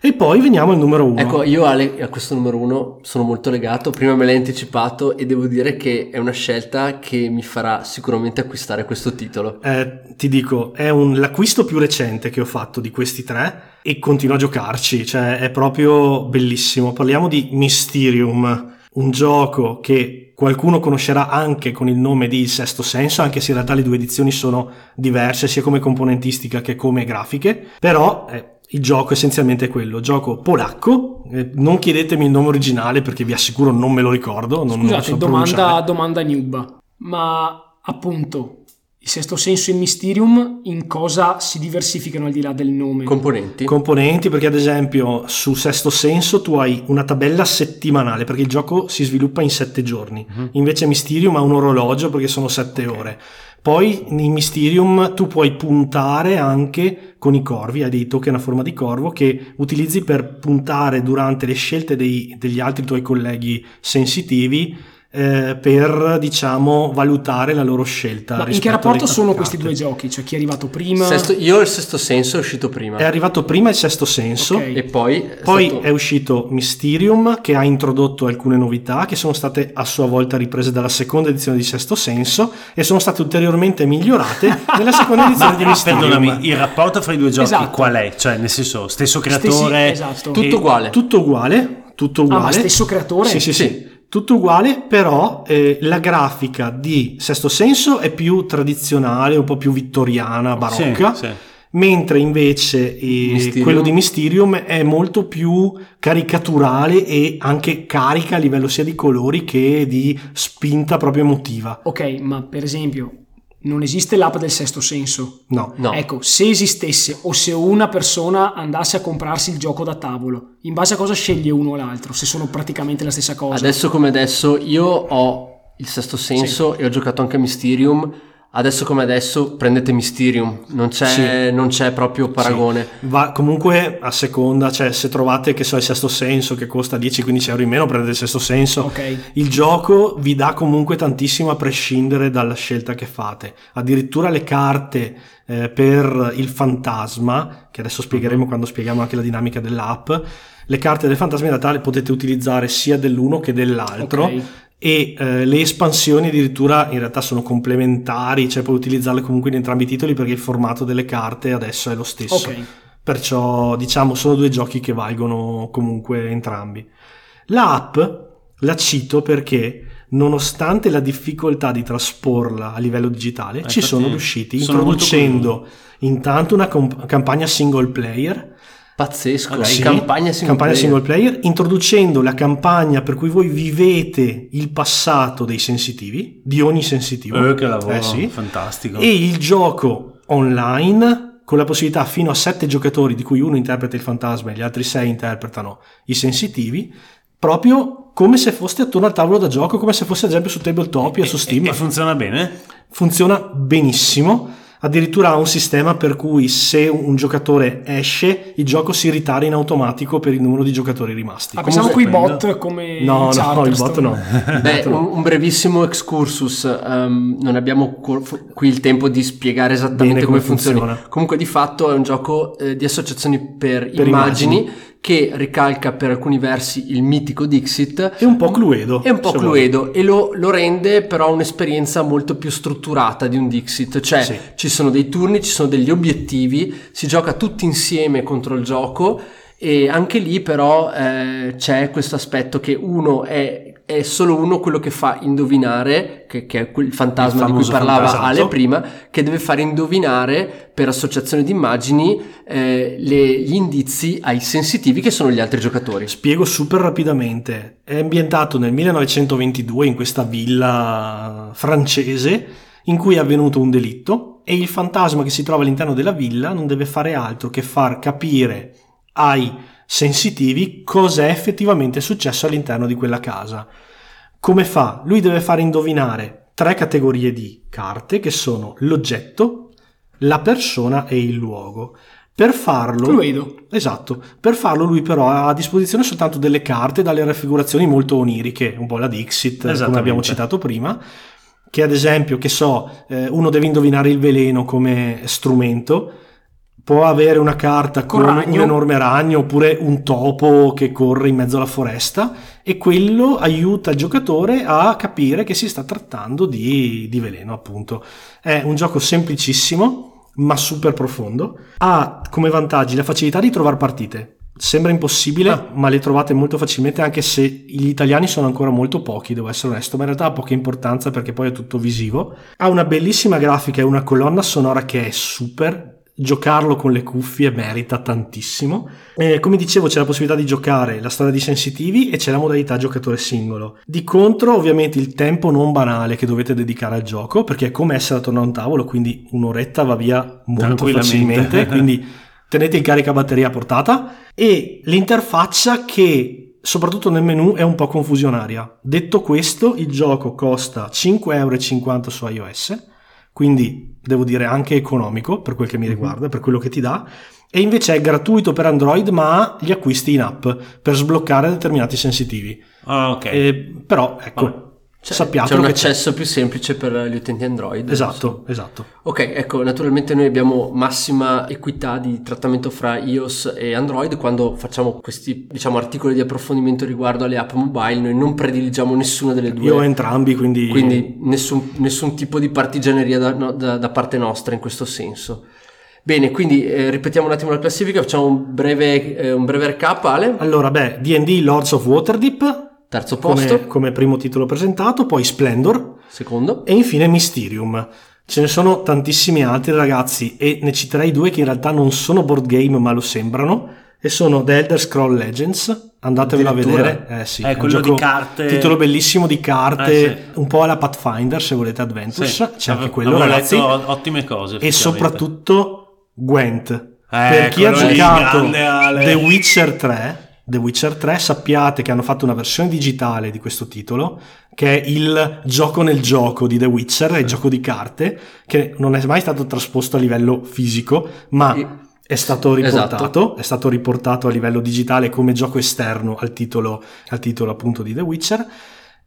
E poi veniamo al numero uno. Ecco, io Ale, a questo numero uno sono molto legato, prima me l'hai anticipato e devo dire che è una scelta che mi farà sicuramente acquistare questo titolo. Eh, ti dico, è un- l'acquisto più recente che ho fatto di questi tre e continuo a giocarci, cioè è proprio bellissimo. Parliamo di Mysterium, un gioco che qualcuno conoscerà anche con il nome di Il Sesto Senso, anche se in realtà le due edizioni sono diverse sia come componentistica che come grafiche, però eh, il gioco essenzialmente è quello, gioco polacco, eh, non chiedetemi il nome originale perché vi assicuro non me lo ricordo, non, non Scusate, so domanda, domanda noob, ma appunto il sesto senso e Mysterium in cosa si diversificano al di là del nome? Componenti? componenti perché ad esempio su Sesto Senso tu hai una tabella settimanale perché il gioco si sviluppa in sette giorni invece Mysterium ha un orologio perché sono sette ore poi in Mysterium tu puoi puntare anche con i corvi hai dei token a forma di corvo che utilizzi per puntare durante le scelte dei- degli altri tuoi colleghi sensitivi eh, per diciamo valutare la loro scelta Ma in che rapporto sono carte. questi due giochi? Cioè chi è arrivato prima? Sesto- io il sesto senso è uscito prima. è arrivato prima il Sesto Senso Ok. E poi... è Poi stato- è uscito Mysterium che ha introdotto alcune novità che sono state a sua volta riprese dalla seconda edizione di Sesto Senso e sono state ulteriormente migliorate [LAUGHS] nella seconda edizione di Ma Mysterium. perdonami, il rapporto fra i due giochi Esatto. qual è? Cioè, nel senso, stesso Stessi- creatore, esatto. e- Tutto uguale. Tutto uguale, tutto Ah, uguale. ma stesso creatore? Sì, sì, sì. Sì. Tutto uguale, però eh, la grafica di Sesto Senso è più tradizionale, un po' più vittoriana, barocca. Sì, sì. Mentre invece eh, quello di Mysterium è molto più caricaturale e anche carica a livello sia di colori che di spinta proprio emotiva. Ok, ma per esempio non esiste l'app del sesto senso. No. No. Ecco, se esistesse o se una persona andasse a comprarsi il gioco da tavolo, in base a cosa sceglie uno o l'altro? Se sono praticamente la stessa cosa. Adesso come adesso io ho il sesto senso e ho giocato anche a Mysterium. Adesso come adesso prendete Mysterium, non c'è, Sì. non c'è proprio paragone. Va comunque a seconda, cioè se trovate che so il sesto senso che costa 10-15 euro in meno, prendete il sesto senso. Ok. Il gioco vi dà comunque tantissimo a prescindere dalla scelta che fate. Addirittura le carte eh, per il fantasma, che adesso spiegheremo quando spieghiamo anche la dinamica dell'app, le carte del fantasma in realtà le potete utilizzare sia dell'uno che dell'altro. Ok. E eh, le espansioni addirittura in realtà sono complementari, cioè puoi utilizzarle comunque in entrambi i titoli perché il formato delle carte adesso è lo stesso. Ok. Perciò diciamo sono due giochi che valgono comunque entrambi. L'app la cito perché nonostante la difficoltà di trasporla a livello digitale, ci infatti sono riusciti sono introducendo intanto una comp- campagna single player Pazzesco, in sì, campagna single campagna player. single player, introducendo la campagna per cui voi vivete il passato dei sensitivi, di ogni sensitivo. Eh, che lavoro, Eh sì. fantastico. E il gioco online con la possibilità fino a sette giocatori, di cui uno interpreta il fantasma e gli altri sei interpretano i sensitivi, proprio come se foste attorno al tavolo da gioco, come se fosse ad esempio su Tabletopia, su Steam. E, e funziona bene? Funziona benissimo. Addirittura ha un sistema per cui se un giocatore esce, il gioco si ritara in automatico per il numero di giocatori rimasti. Ah, pensavo qui bot come No, no, il Charterstone. [LAUGHS] bot no. Beh, un, un brevissimo excursus, ehm, non abbiamo co- qui il tempo di spiegare esattamente Bene come, come funzioni. funziona. Comunque di fatto è un gioco eh, di associazioni per, Per immagini, che ricalca per alcuni versi il mitico Dixit. È un po' Cluedo. È un po' se vuoi. Cluedo e lo, lo rende però un'esperienza molto più strutturata di un Dixit, cioè Sì. ci sono dei turni, ci sono degli obiettivi, si gioca tutti insieme contro il gioco e anche lì però eh, c'è questo aspetto che uno è, è solo uno quello che fa indovinare, che, che è quel fantasma di cui parlava fantasma. Ale prima, che deve fare indovinare per associazione di immagini eh, le- gli indizi ai sensitivi che sono gli altri giocatori. Spiego super rapidamente. È ambientato nel 1922 in questa villa francese in cui è avvenuto un delitto e il fantasma che si trova all'interno della villa non deve fare altro che far capire ai sensitivi cos'è effettivamente successo all'interno di quella casa. Come fa? Lui deve fare indovinare tre categorie di carte che sono l'oggetto, la persona e il luogo. Per farlo, Cluedo. Esatto, per farlo lui però ha a disposizione soltanto delle carte dalle raffigurazioni molto oniriche, un po' la Dixit, come abbiamo citato prima, che ad esempio, che so, eh, uno deve indovinare il veleno come strumento, può avere una carta con Con un enorme ragno oppure un topo che corre in mezzo alla foresta e quello aiuta il giocatore a capire che si sta trattando di, di veleno appunto. È un gioco semplicissimo ma super profondo. Ha come vantaggi la facilità di trovare partite. Sembra impossibile, Ah. ma le trovate molto facilmente anche se gli italiani sono ancora molto pochi, devo essere onesto, ma in realtà ha poca importanza perché poi è tutto visivo. Ha una bellissima grafica e una colonna sonora che è super. Giocarlo con le cuffie merita tantissimo. Eh, come dicevo, c'è la possibilità di giocare la storia di sensitivi e c'è la modalità giocatore singolo. Di contro, ovviamente, il tempo non banale che dovete dedicare al gioco, perché è come essere attorno a un tavolo, quindi un'oretta va via molto facilmente. [LAUGHS] Quindi tenete il caricabatteria a portata e l'interfaccia che soprattutto nel menu è un po' confusionaria. Detto questo, il gioco costa 5,50 euro su iOS, quindi devo dire anche economico per quel che mi riguarda, per quello che ti dà, e invece è gratuito per Android ma ha gli acquisti in app per sbloccare determinati sensitivi. Ah, ok. Eh, però ecco, Vabbè. C'è, sappiate c'è un che c'è. accesso più semplice per gli utenti Android. Esatto, esatto. Ok, ecco, naturalmente noi abbiamo massima equità di trattamento fra iOS e Android quando facciamo questi, diciamo, articoli di approfondimento riguardo alle app mobile, noi non prediligiamo nessuna delle due. Io ho entrambi, quindi, Quindi nessun, nessun tipo di partigianeria da, no, da- da parte nostra in questo senso. Bene, quindi eh, ripetiamo un attimo la classifica, facciamo un breve, eh, un breve recap, Ale. Allora, beh, D&D Lords of Waterdeep Terzo posto, come, come primo titolo presentato, poi Splendor secondo. e infine Mysterium. Ce ne sono tantissimi altri ragazzi e ne citerei due che in realtà non sono board game ma lo sembrano e sono The Elder Scroll Legends, andatevelo a vedere. Eh sì, Eh, un quello gioco- di carte- Titolo bellissimo di carte, Eh, un po' alla Pathfinder se volete Adventures, Sì, c'è anche quello ragazzi. ottime cose. e soprattutto Gwent. per chi ha giocato. The Witcher 3, The Witcher 3 sappiate che hanno fatto una versione digitale di questo titolo che è il gioco nel gioco di The Witcher, è il gioco di carte, che non è mai stato trasposto a livello fisico, ma è stato riportato, Esatto. è stato riportato a livello digitale come gioco esterno al titolo, al titolo appunto di The Witcher.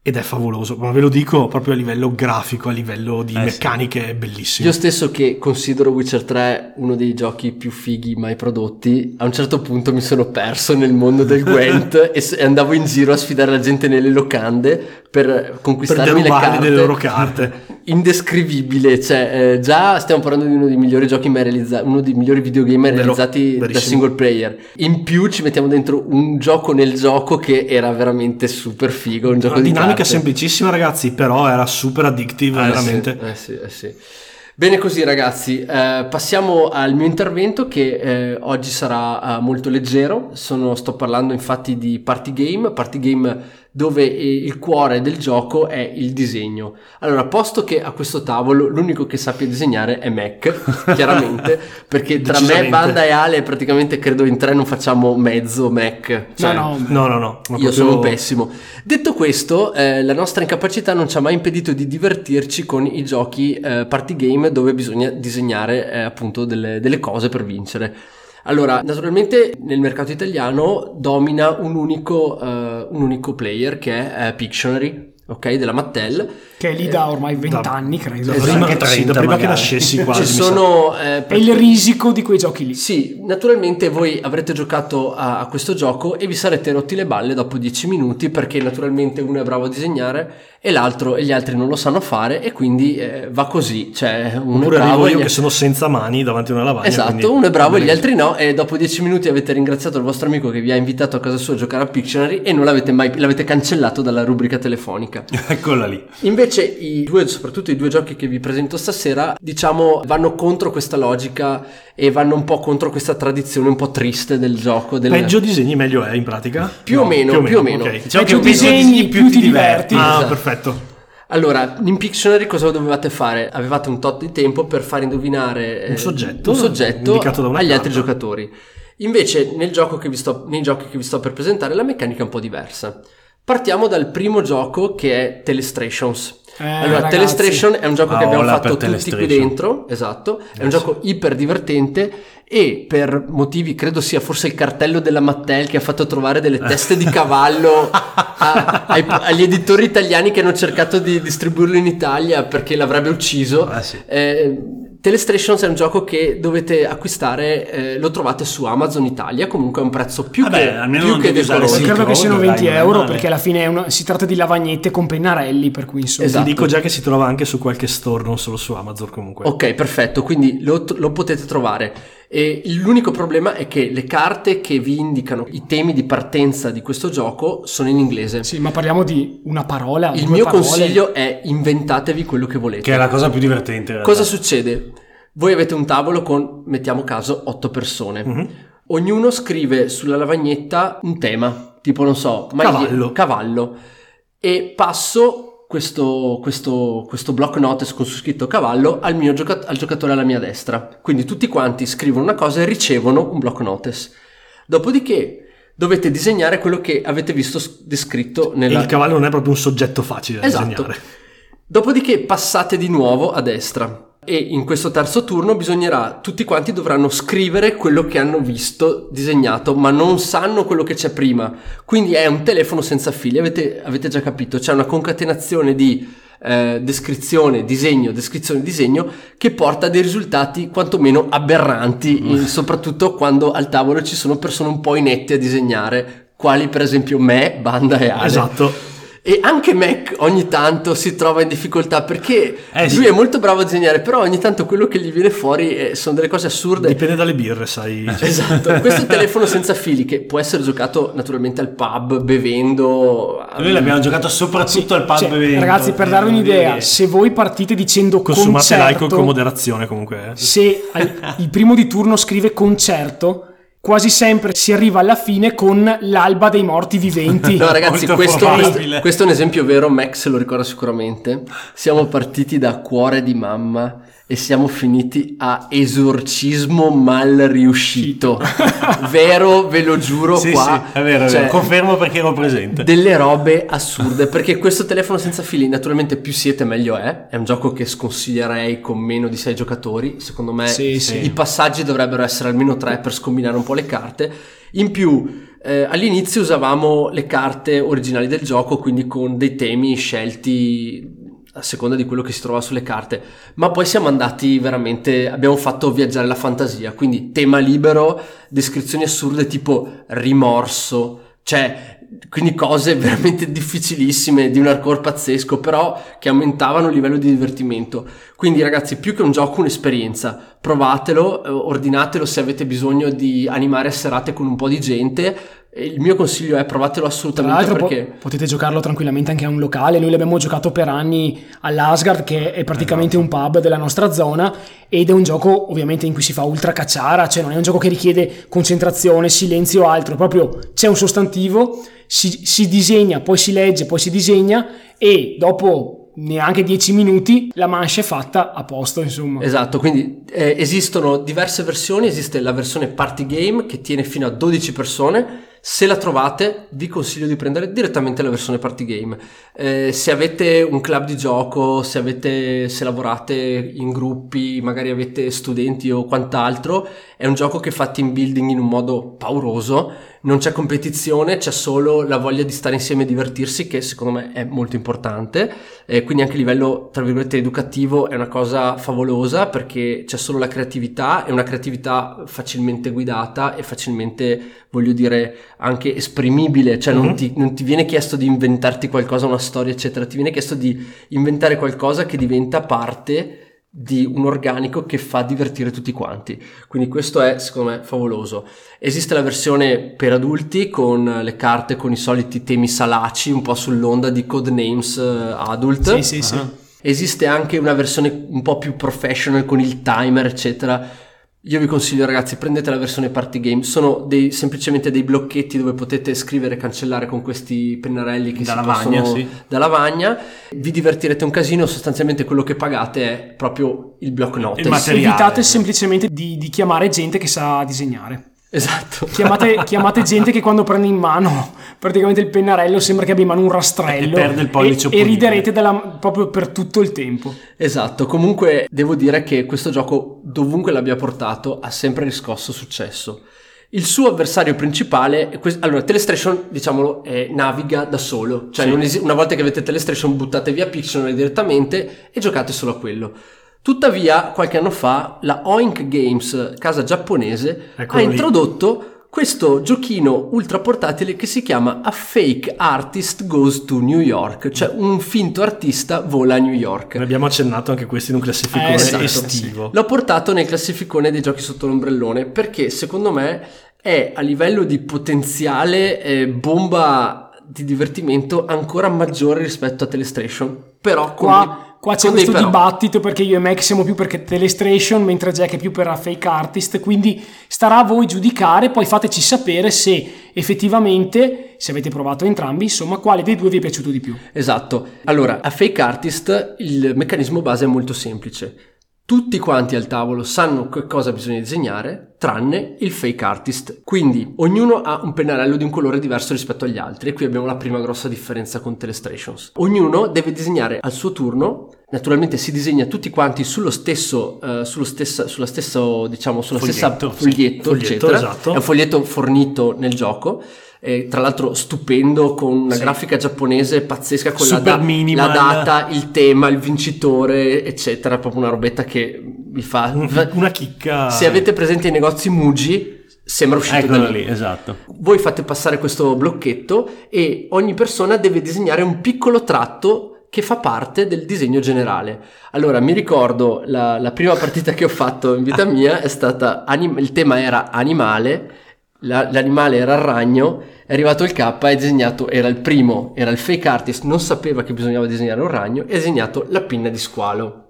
Ed è favoloso, ma ve lo dico proprio a livello grafico, a livello di Eh, sì. meccaniche, è bellissimo. Io stesso che considero Witcher 3 uno dei giochi più fighi mai prodotti, a un certo punto mi sono perso nel mondo del [LAUGHS] Gwent e andavo in giro a sfidare la gente nelle locande per per conquistarmi le derubarli carte. delle loro carte. [LAUGHS] Indescrivibile, cioè eh, già stiamo parlando di uno dei migliori giochi mai realizzati, uno dei migliori videogame mai Vero, realizzati da verissimo. single player. In più ci mettiamo dentro un gioco nel gioco che era veramente super figo, un gioco Una di dinamica carte. semplicissima, ragazzi, però era super addictive, Eh, veramente. sì, eh sì, eh sì. Bene così ragazzi, eh, passiamo al mio intervento che eh, oggi sarà eh, molto leggero, Sono- sto parlando infatti di party game, party game dove eh, il cuore del gioco è il disegno. Allora, posto che a questo tavolo l'unico che sappia disegnare è Mac, [LAUGHS] chiaramente, perché tra me. Banda e Ale praticamente credo in tre non facciamo mezzo Mac. Cioè, no, no, No, no, no. io sono pessimo. Detto questo, eh, la nostra incapacità non ci ha mai impedito di divertirci con i giochi eh, party game dove bisogna disegnare eh, appunto delle, delle cose per vincere. Allora, naturalmente nel mercato italiano domina un unico, eh, un unico player che è eh, Pictionary, ok, della Mattel. Che è lì da ormai Da- vent'anni, credo. Esatto. prima, Anche sì, da 30 prima che magari. nascessi quasi. Ci sono... eh, È il risico di quei giochi lì. Sì, naturalmente voi avrete giocato a, a questo gioco e vi sarete rotti le balle dopo 10 minuti perché naturalmente uno è bravo a disegnare e l'altro e gli altri non lo sanno fare e quindi eh, va così, cioè uno Oppure è bravo io gli- che sono senza mani davanti a una lavagna. Esatto, uno è bravo e gli altri no e dopo 10 minuti avete ringraziato il vostro amico che vi ha invitato a casa sua a giocare a Pictionary e non l'avete mai l'avete cancellato dalla rubrica telefonica. [LAUGHS] Eccola lì. Invece i due, soprattutto i due giochi che vi presento stasera, diciamo, vanno contro questa logica e vanno un po' contro questa tradizione un po' triste del gioco. Del... Peggio disegni meglio è in pratica? Più o meno, più o meno. ok. Diciamo Peggio disegni, disegni più ti diverti. Ah, Esatto. perfetto. Allora, in Pictionary cosa dovevate fare? Avevate un tot di tempo per far indovinare eh, Un soggetto, un soggetto agli carta. altri giocatori. Invece, nel gioco che vi sto, nei giochi che vi sto per presentare, la meccanica è un po' diversa. Partiamo dal primo gioco che è Telestrations. Eh, allora, ragazzi. Telestration è un gioco che abbiamo Paola fatto tutti qui dentro, esatto, è un gioco iper divertente e per motivi, credo sia forse il cartello della Mattel che ha fatto trovare delle teste di cavallo a- ai- agli editori italiani che hanno cercato di distribuirlo in Italia perché l'avrebbe ucciso. Ah, sì. Eh, Telestrations è un gioco che dovete acquistare, eh, lo trovate su Amazon Italia, comunque a un prezzo più Vabbè, che, almeno più non che decoroso. Credo che siano dai, 20 non è euro male. perché alla fine è una- si tratta di lavagnette con pennarelli per cui insomma Esatto. Ti dico già che si trova anche su qualche store, non solo su Amazon comunque. Ok, perfetto, quindi lo, lo potete trovare. E l'unico problema è che le carte che vi indicano i temi di partenza di questo gioco sono in inglese. sì ma parliamo di una parola Il due mio parole. consiglio è inventatevi quello che volete. Che è la cosa più divertente. Cosa succede? Voi avete un tavolo con, mettiamo caso, otto persone. Mhm. Ognuno scrive sulla lavagnetta un tema, tipo non so, Cavallo. cavallo. E passo questo, questo, questo block notice con su scritto cavallo al, mio gioca- al giocatore alla mia destra. Quindi tutti quanti scrivono una cosa e ricevono un block notice. Dopodiché dovete disegnare quello che avete visto descritto E nella... il cavallo non è proprio un soggetto facile da Esatto. disegnare. Dopodiché passate di nuovo a destra e in questo terzo turno bisognerà, tutti quanti dovranno scrivere quello che hanno visto disegnato, ma non sanno quello che c'è prima. Quindi è un telefono senza fili, avete, avete già capito, c'è una concatenazione di eh, descrizione, disegno, descrizione, disegno che porta a dei risultati quantomeno aberranti, in- soprattutto quando al tavolo ci sono persone un po' inetti a disegnare, quali per esempio me, Banda e Ale. Esatto. E anche Mac ogni tanto si trova in difficoltà perché Eh, sì. lui è molto bravo a disegnare, però ogni tanto quello che gli viene fuori eh, sono delle cose assurde. Dipende dalle birre, sai. [LAUGHS] Esatto, questo telefono senza fili che può essere giocato naturalmente al pub, bevendo. Noi l'abbiamo giocato soprattutto al pub Cioè, evento, ragazzi per eh, darvi devo un'idea dire. se voi partite dicendo Consumate concerto l'alcol con moderazione comunque. eh. se il primo di turno scrive concerto quasi sempre si arriva alla fine con l'alba dei morti viventi No, ragazzi, questo, questo è un esempio vero. Max lo ricorda sicuramente. Siamo partiti da Cuore di Mamma e siamo finiti a esorcismo mal riuscito. [LAUGHS] vero, ve lo giuro Sì, qua. sì, è vero, è Cioè, vero. confermo perché ero presente. delle robe assurde perché questo telefono senza fili naturalmente più siete meglio è è un gioco che sconsiglierei con meno di 6 giocatori secondo me Sì, sì. i passaggi dovrebbero essere almeno 3 per scombinare un po' le carte in più eh, all'inizio usavamo le carte originali del gioco quindi con dei temi scelti a seconda di quello che si trova sulle carte. Ma poi siamo andati veramente abbiamo fatto viaggiare la fantasia quindi tema libero descrizioni assurde tipo rimorso cioè quindi cose [LAUGHS] veramente difficilissime di un hardcore pazzesco però che aumentavano il livello di divertimento. Quindi ragazzi più che un gioco un'esperienza. Provatelo eh, ordinatelo se avete bisogno di animare serate con un po' di gente il mio consiglio è provatelo assolutamente l'altro po- perché potete giocarlo tranquillamente anche a un locale, noi l'abbiamo giocato per anni all'Asgard che è praticamente un pub della nostra zona ed è un gioco ovviamente in cui si fa ultra cacciara, cioè non è un gioco che richiede concentrazione, silenzio o altro, proprio c'è un sostantivo, si, si disegna, poi si legge, poi si disegna e dopo neanche 10 minuti la manche è fatta a posto insomma. Esatto, quindi eh, esistono diverse versioni, esiste la versione party game che tiene fino a 12 persone, se la trovate vi consiglio di prendere direttamente la versione party game. Eh, se avete un club di gioco, se, avete, se lavorate in gruppi, magari avete studenti o quant'altro, è un gioco che fa team building in un modo pauroso, non c'è competizione, c'è solo la voglia di stare insieme e divertirsi che secondo me è molto importante, Eh, quindi anche a livello tra virgolette educativo è una cosa favolosa perché c'è solo la creatività, è una creatività facilmente guidata e facilmente voglio dire anche esprimibile, cioè non, ti, non ti viene chiesto di inventarti qualcosa, una storia eccetera, ti viene chiesto di inventare qualcosa che diventa parte di un organico che fa divertire tutti quanti. Quindi questo è secondo me favoloso. Esiste la versione per adulti con le carte con i soliti temi salaci, un po' sull'onda di Codenames eh, Adult. Sì, sì, sì. Esiste anche una versione un po' più professional con il timer, eccetera. Io vi consiglio ragazzi, prendete la versione party game, sono dei, semplicemente dei blocchetti dove potete scrivere e cancellare con questi pennarelli che Da si lavagna, possono sì. da lavagna. Vi divertirete un casino, sostanzialmente quello che pagate è proprio il block note. Evitate semplicemente di, di chiamare gente che sa disegnare. Esatto. [LAUGHS] Chiamate, chiamate gente che quando prende in mano praticamente il pennarello sembra che abbia in mano un rastrello E perde il pollice e, e riderete dalla- proprio per tutto il tempo. Esatto, comunque devo dire che questo gioco, dovunque l'abbia portato, ha sempre riscosso successo. Il suo avversario principale, que- allora Telestration, diciamolo, è- naviga da solo, cioè Sì. non esi- una volta che avete Telestration buttate via Pictionary direttamente e giocate solo a quello. Tuttavia, qualche anno fa, la Oink Games, casa giapponese, Eccolo ha lì. introdotto questo giochino ultra portatile che si chiama A Fake Artist Goes to New York, cioè un finto artista vola a New York. Ne abbiamo accennato anche questo in un classificone Eh, esatto, estivo. L'ho portato nel classificone dei giochi sotto l'ombrellone perché secondo me è a livello di potenziale eh, bomba di divertimento ancora maggiore rispetto a Telestration. Però con Qua, qua c'è con questo dibattito perché io e Mac siamo più per Telestration mentre Jack è più per la fake artist quindi starà a voi giudicare poi fateci sapere se effettivamente se avete provato entrambi insomma quale dei due vi è piaciuto di più Esatto. Allora, a Fake Artist il meccanismo base è molto semplice. Tutti quanti al tavolo sanno che cosa bisogna disegnare, tranne il fake artist. Quindi ognuno ha un pennarello di un colore diverso rispetto agli altri. E qui abbiamo la prima grossa differenza con Telestrations. Ognuno deve disegnare al suo turno. Naturalmente si disegna tutti quanti sullo stesso, eh, sullo stessa, sulla stessa, diciamo, sulla Foglietto, stessa sì. foglietto, Foglietto, eccetera. esatto. È un foglietto fornito nel gioco. Eh, tra l'altro stupendo con una Sì. grafica giapponese pazzesca con la, da- la data, il tema, il vincitore, eccetera. Proprio una robetta che vi fa. Una chicca. Se avete presente i negozi Muji, sembra uscito Eccolo da lì. lì, esatto. Voi fate passare questo blocchetto e ogni persona deve disegnare un piccolo tratto che fa parte del disegno generale. Allora, mi ricordo la, la prima partita che ho fatto in vita mia è stata anim- il tema era animale, la- l'animale era il ragno, è arrivato il K e ha disegnato, era il primo, era il fake artist, non sapeva che bisognava disegnare un ragno e ha disegnato la pinna di squalo.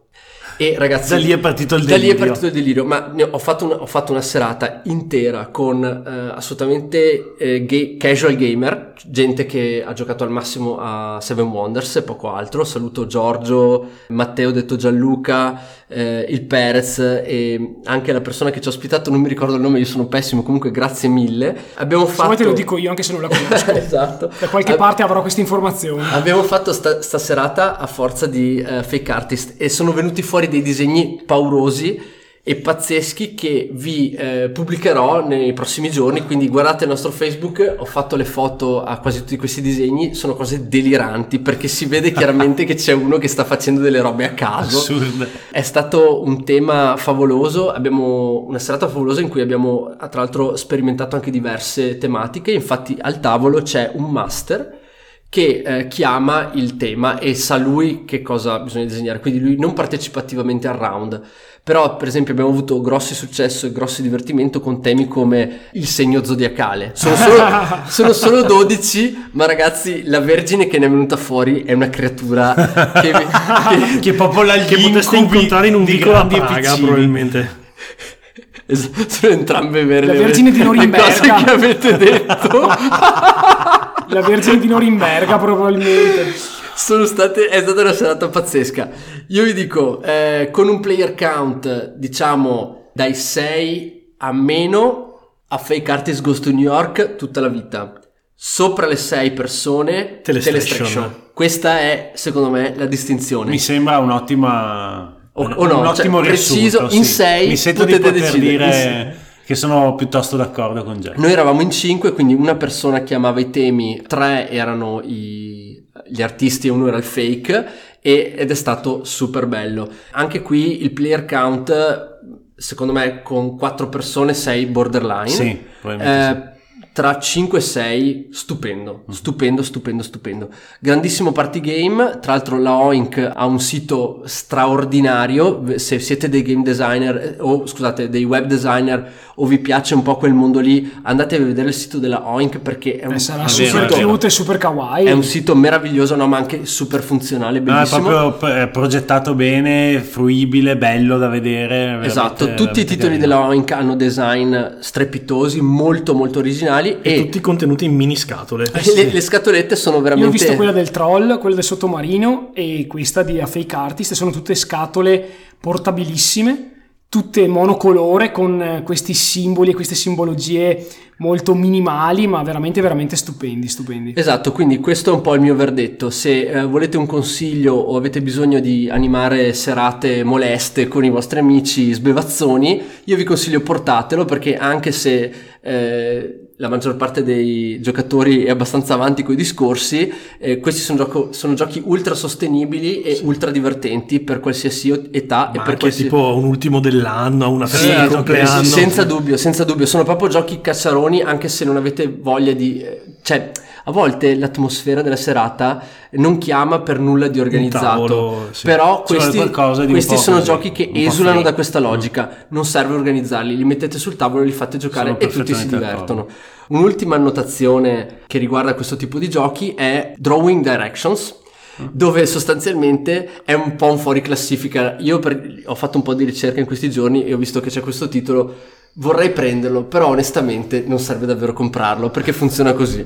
E ragazzi, Da lì è partito il da lì è delirio. partito il delirio. Ma ho, fatto una, ho fatto una serata intera con eh, assolutamente eh, ga- casual gamer, gente che ha giocato al massimo a Seven Wonders e poco altro. Saluto Giorgio, Matteo detto Gianluca, eh, il Perez e anche la persona che ci ha ospitato. Non mi ricordo il nome, io sono pessimo. Comunque, grazie mille. Abbiamo fatto. vuoi te lo dico io anche se non la conosco. [LAUGHS] esatto. Da qualche Ab- parte avrò queste informazioni. Abbiamo fatto sta, sta serata a forza di eh, fake artist e sono venuti fuori dei disegni paurosi e pazzeschi che vi eh, pubblicherò nei prossimi giorni, quindi guardate il nostro Facebook, ho fatto le foto a quasi tutti questi disegni, sono cose deliranti perché si vede chiaramente che c'è uno che sta facendo delle robe a caso. Assurdo. È stato un tema favoloso, abbiamo una serata favolosa in cui abbiamo tra l'altro sperimentato anche diverse tematiche, infatti al tavolo c'è un master che eh, chiama il tema e sa lui che cosa bisogna disegnare, quindi lui non partecipa attivamente al round, però per esempio abbiamo avuto grossi successo e grossi divertimento con temi come il segno zodiacale, sono solo, [LAUGHS] sono solo 12, ma ragazzi la vergine che ne è venuta fuori è una creatura che, che- [LAUGHS] Che popola gli Che potreste incontrare in un vicolo a Praga, probabilmente. Sono entrambe vere La le, Vergine di le Norimberga. cose che avete detto [LAUGHS] La Vergine di Norimberga probabilmente. sono state è stata una serata pazzesca io vi dico eh, con un player count diciamo dai 6 a meno a Fake Artist Goes to New York tutta la vita sopra le 6 persone Telestration. questa è secondo me la distinzione Mi sembra un'ottima O- un, o no, un ottimo cioè, preciso, riassunto, in sì. sei Mi sento di potete poter decidere, in dire che sono piuttosto d'accordo con Jack. Noi eravamo in cinque, quindi una persona chiamava i temi, tre erano i- gli artisti e uno era il fake e- ed è stato super bello. Anche qui il player count, secondo me con quattro persone sei borderline. Sì, probabilmente Eh, Tra 5 e 6, stupendo, stupendo, stupendo, stupendo. Grandissimo party game, tra l'altro la Oink ha un sito straordinario, se siete dei game designer eh, o scusate dei web designer o vi piace un po' quel mondo lì, andate a vedere il sito della Oink perché è un, Eh, sarà super vero, cute e super kawaii. è un sito meraviglioso, no, ma anche super funzionale, No, è bellissimo. proprio eh, progettato bene, fruibile, bello da vedere. Esatto, tutti i titoli carino. della Oink hanno design strepitosi, molto molto originali E e, tutti contenuti in mini scatole. [LAUGHS] le, le scatolette sono Io veramente... ho visto quella del troll, quella del sottomarino e questa di A Fake Artist. Sono tutte scatole portabilissime, tutte monocolore con eh, questi simboli e queste simbologie molto minimali, ma veramente, veramente stupendi, stupendi. Esatto, quindi questo è un po' il mio verdetto. Se eh, volete un consiglio o avete bisogno di animare serate moleste con i vostri amici sbevazzoni, io vi consiglio portatelo perché anche se eh, la maggior parte dei giocatori è abbastanza avanti con i discorsi, eh, questi sono, gioco- sono giochi ultra sostenibili e ultra divertenti per qualsiasi età e Ma per anche qualsiasi... tipo un ultimo dell'anno, una Sì, festa di esatto, compleanno. sì, senza dubbio, senza dubbio, sono proprio giochi cacciaroni anche se non avete voglia di... eh, cioè, a volte l'atmosfera della serata non chiama per nulla di organizzato, tavolo, sì. però questi, di questi sono così, giochi che esulano da questa logica, non serve organizzarli, li mettete sul tavolo, li fate giocare Sono e tutti si divertono. Un'ultima annotazione che riguarda questo tipo di giochi è Drawing Directions, dove sostanzialmente è un po' un fuori classifica. Io per- ho fatto un po' di ricerca in questi giorni e ho visto che c'è questo titolo. Vorrei prenderlo, però onestamente non serve davvero comprarlo perché funziona così.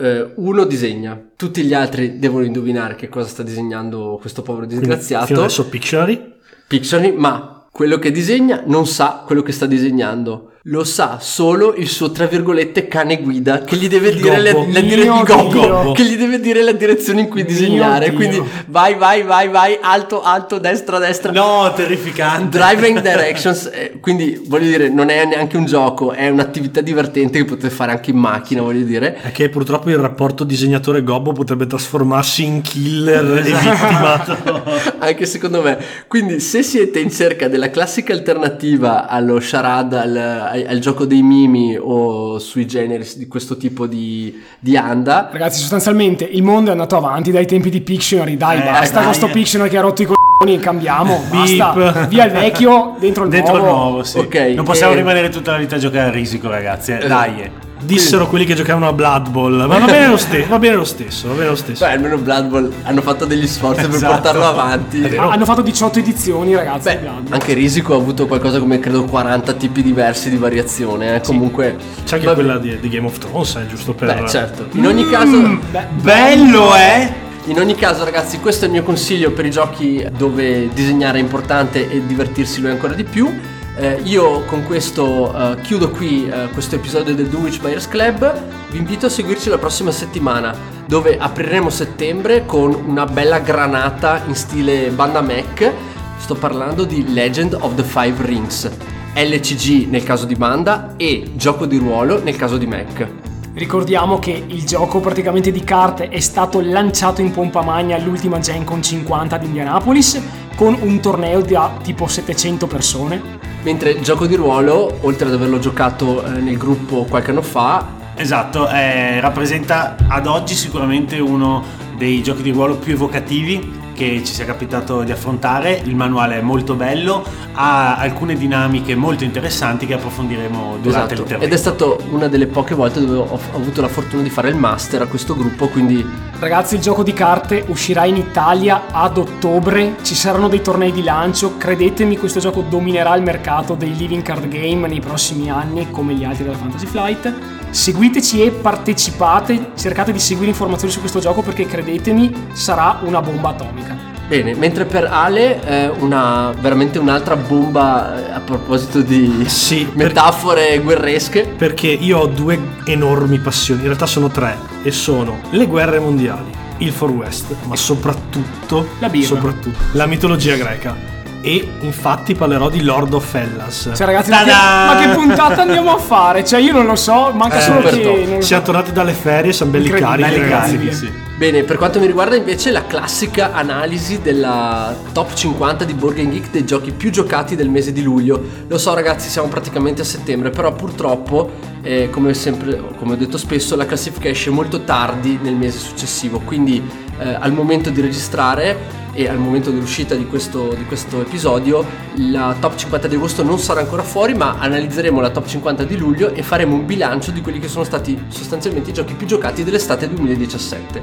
Eh, uno disegna, tutti gli altri devono indovinare che cosa sta disegnando questo povero Quindi, disgraziato. adesso Pictionary. Pictionary, ma quello che disegna non sa quello che sta disegnando. Lo sa solo il suo, tra virgolette, cane guida che gli deve dire la, gobbo. la dire- gobbo, che gli deve dire la direzione in cui Mio disegnare. Dio. Quindi vai, vai, vai, vai, alto, alto, destra, destra. No, terrificante. Driving [LAUGHS] directions, eh, quindi voglio dire, non è neanche un gioco, è un'attività divertente che potete fare anche in macchina, voglio dire. È che purtroppo il rapporto disegnatore-gobbo potrebbe trasformarsi in killer e vittima. [LAUGHS] anche secondo me. Quindi, se siete in cerca della classica alternativa allo charade, al, ai- al gioco dei mimi o sui generis di questo tipo di, di anda, Ragazzi, sostanzialmente il mondo è andato avanti dai tempi di Pictionary. Dai, Eh, basta con sto eh. Pictionary che ha rotto i coglioni. Cambiamo. Basta. Via il vecchio, dentro il Dentro il nuovo. nuovo, sì. Ok, non possiamo eh, rimanere tutta la vita a giocare a risico, ragazzi. eh. Dai. eh. Dissero quelli che giocavano a Blood Bowl. Ma va bene lo [LAUGHS] stesso, va bene lo stesso, va bene lo stesso. Beh, almeno Blood Bowl hanno fatto degli sforzi per Esatto. portarlo avanti. Ah, hanno fatto 18 edizioni, ragazzi. Beh, anche Risico ha avuto qualcosa come credo 40 tipi diversi di variazione. eh. Comunque. C'è anche quella di, di Game of Thrones, eh, giusto per... Beh, certo. In ogni caso. Beh, Bello, eh? In ogni caso, ragazzi, questo è il mio consiglio per i giochi dove disegnare è importante e divertirsi lo è ancora di più. Eh, io con questo eh, chiudo qui eh, questo episodio del Dunwich Buyers Club. Vi invito a seguirci la prossima settimana, dove apriremo settembre con una bella granata in stile banda Mac. Sto parlando di Legend of the Five Rings, LCG nel caso di banda e gioco di ruolo nel caso di Mac. Ricordiamo che il gioco praticamente di carte è stato lanciato in pompa magna all'ultima Gen Con 50 di Indianapolis con un torneo da tipo 700 persone. Mentre il gioco di ruolo, oltre ad averlo giocato eh, nel gruppo qualche anno fa, Esatto, eh, rappresenta ad oggi sicuramente uno dei giochi di ruolo più evocativi che ci sia capitato di affrontare. Il manuale è molto bello, ha alcune dinamiche molto interessanti che approfondiremo durante Esatto. l'intervento. Ed è stato una delle poche volte dove ho, ho avuto la fortuna di fare il master a questo gruppo, quindi Ragazzi, il gioco di carte uscirà in Italia ad ottobre, ci saranno dei tornei di lancio, credetemi questo gioco dominerà il mercato dei living card game nei prossimi anni come gli altri della Fantasy Flight. Seguiteci e partecipate, cercate di seguire informazioni su questo gioco perché credetemi sarà una bomba atomica. bene. Mentre per Ale, eh, una, veramente un'altra bomba eh, a proposito di [LAUGHS] Sì, per- metafore guerresche. perché io ho due enormi passioni, in realtà sono tre, e sono le guerre mondiali, il Far West, ma soprattutto La soprattutto la mitologia greca. E infatti parlerò di Lord of Hellas. Cioè ragazzi, ma che, ma che puntata andiamo a fare? Cioè io non lo so, manca Eh, solo che... so. Siamo tornati dalle ferie, siamo belli carichi, Belli ragazzi. sì. Bene, per quanto mi riguarda invece la classica analisi della top 50 di Board Game Geek dei giochi più giocati del mese di luglio. Lo so ragazzi, siamo praticamente a settembre, però purtroppo, eh, come sempre, come ho detto spesso, la classifica esce molto tardi nel mese successivo, quindi eh, al momento di registrare e al momento dell'uscita di questo, di questo episodio la top 50 di agosto non sarà ancora fuori, ma analizzeremo la top 50 di luglio e faremo un bilancio di quelli che sono stati sostanzialmente i giochi più giocati dell'estate 2017.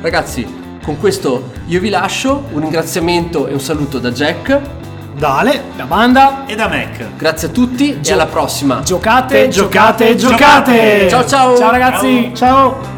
Ragazzi, con questo io vi lascio, un ringraziamento e un saluto da Jack, Dale, La banda, E da Mac. grazie a tutti e alla prossima. giocate, giocate, giocate! giocate! Ciao, ciao! Ciao ragazzi! ciao!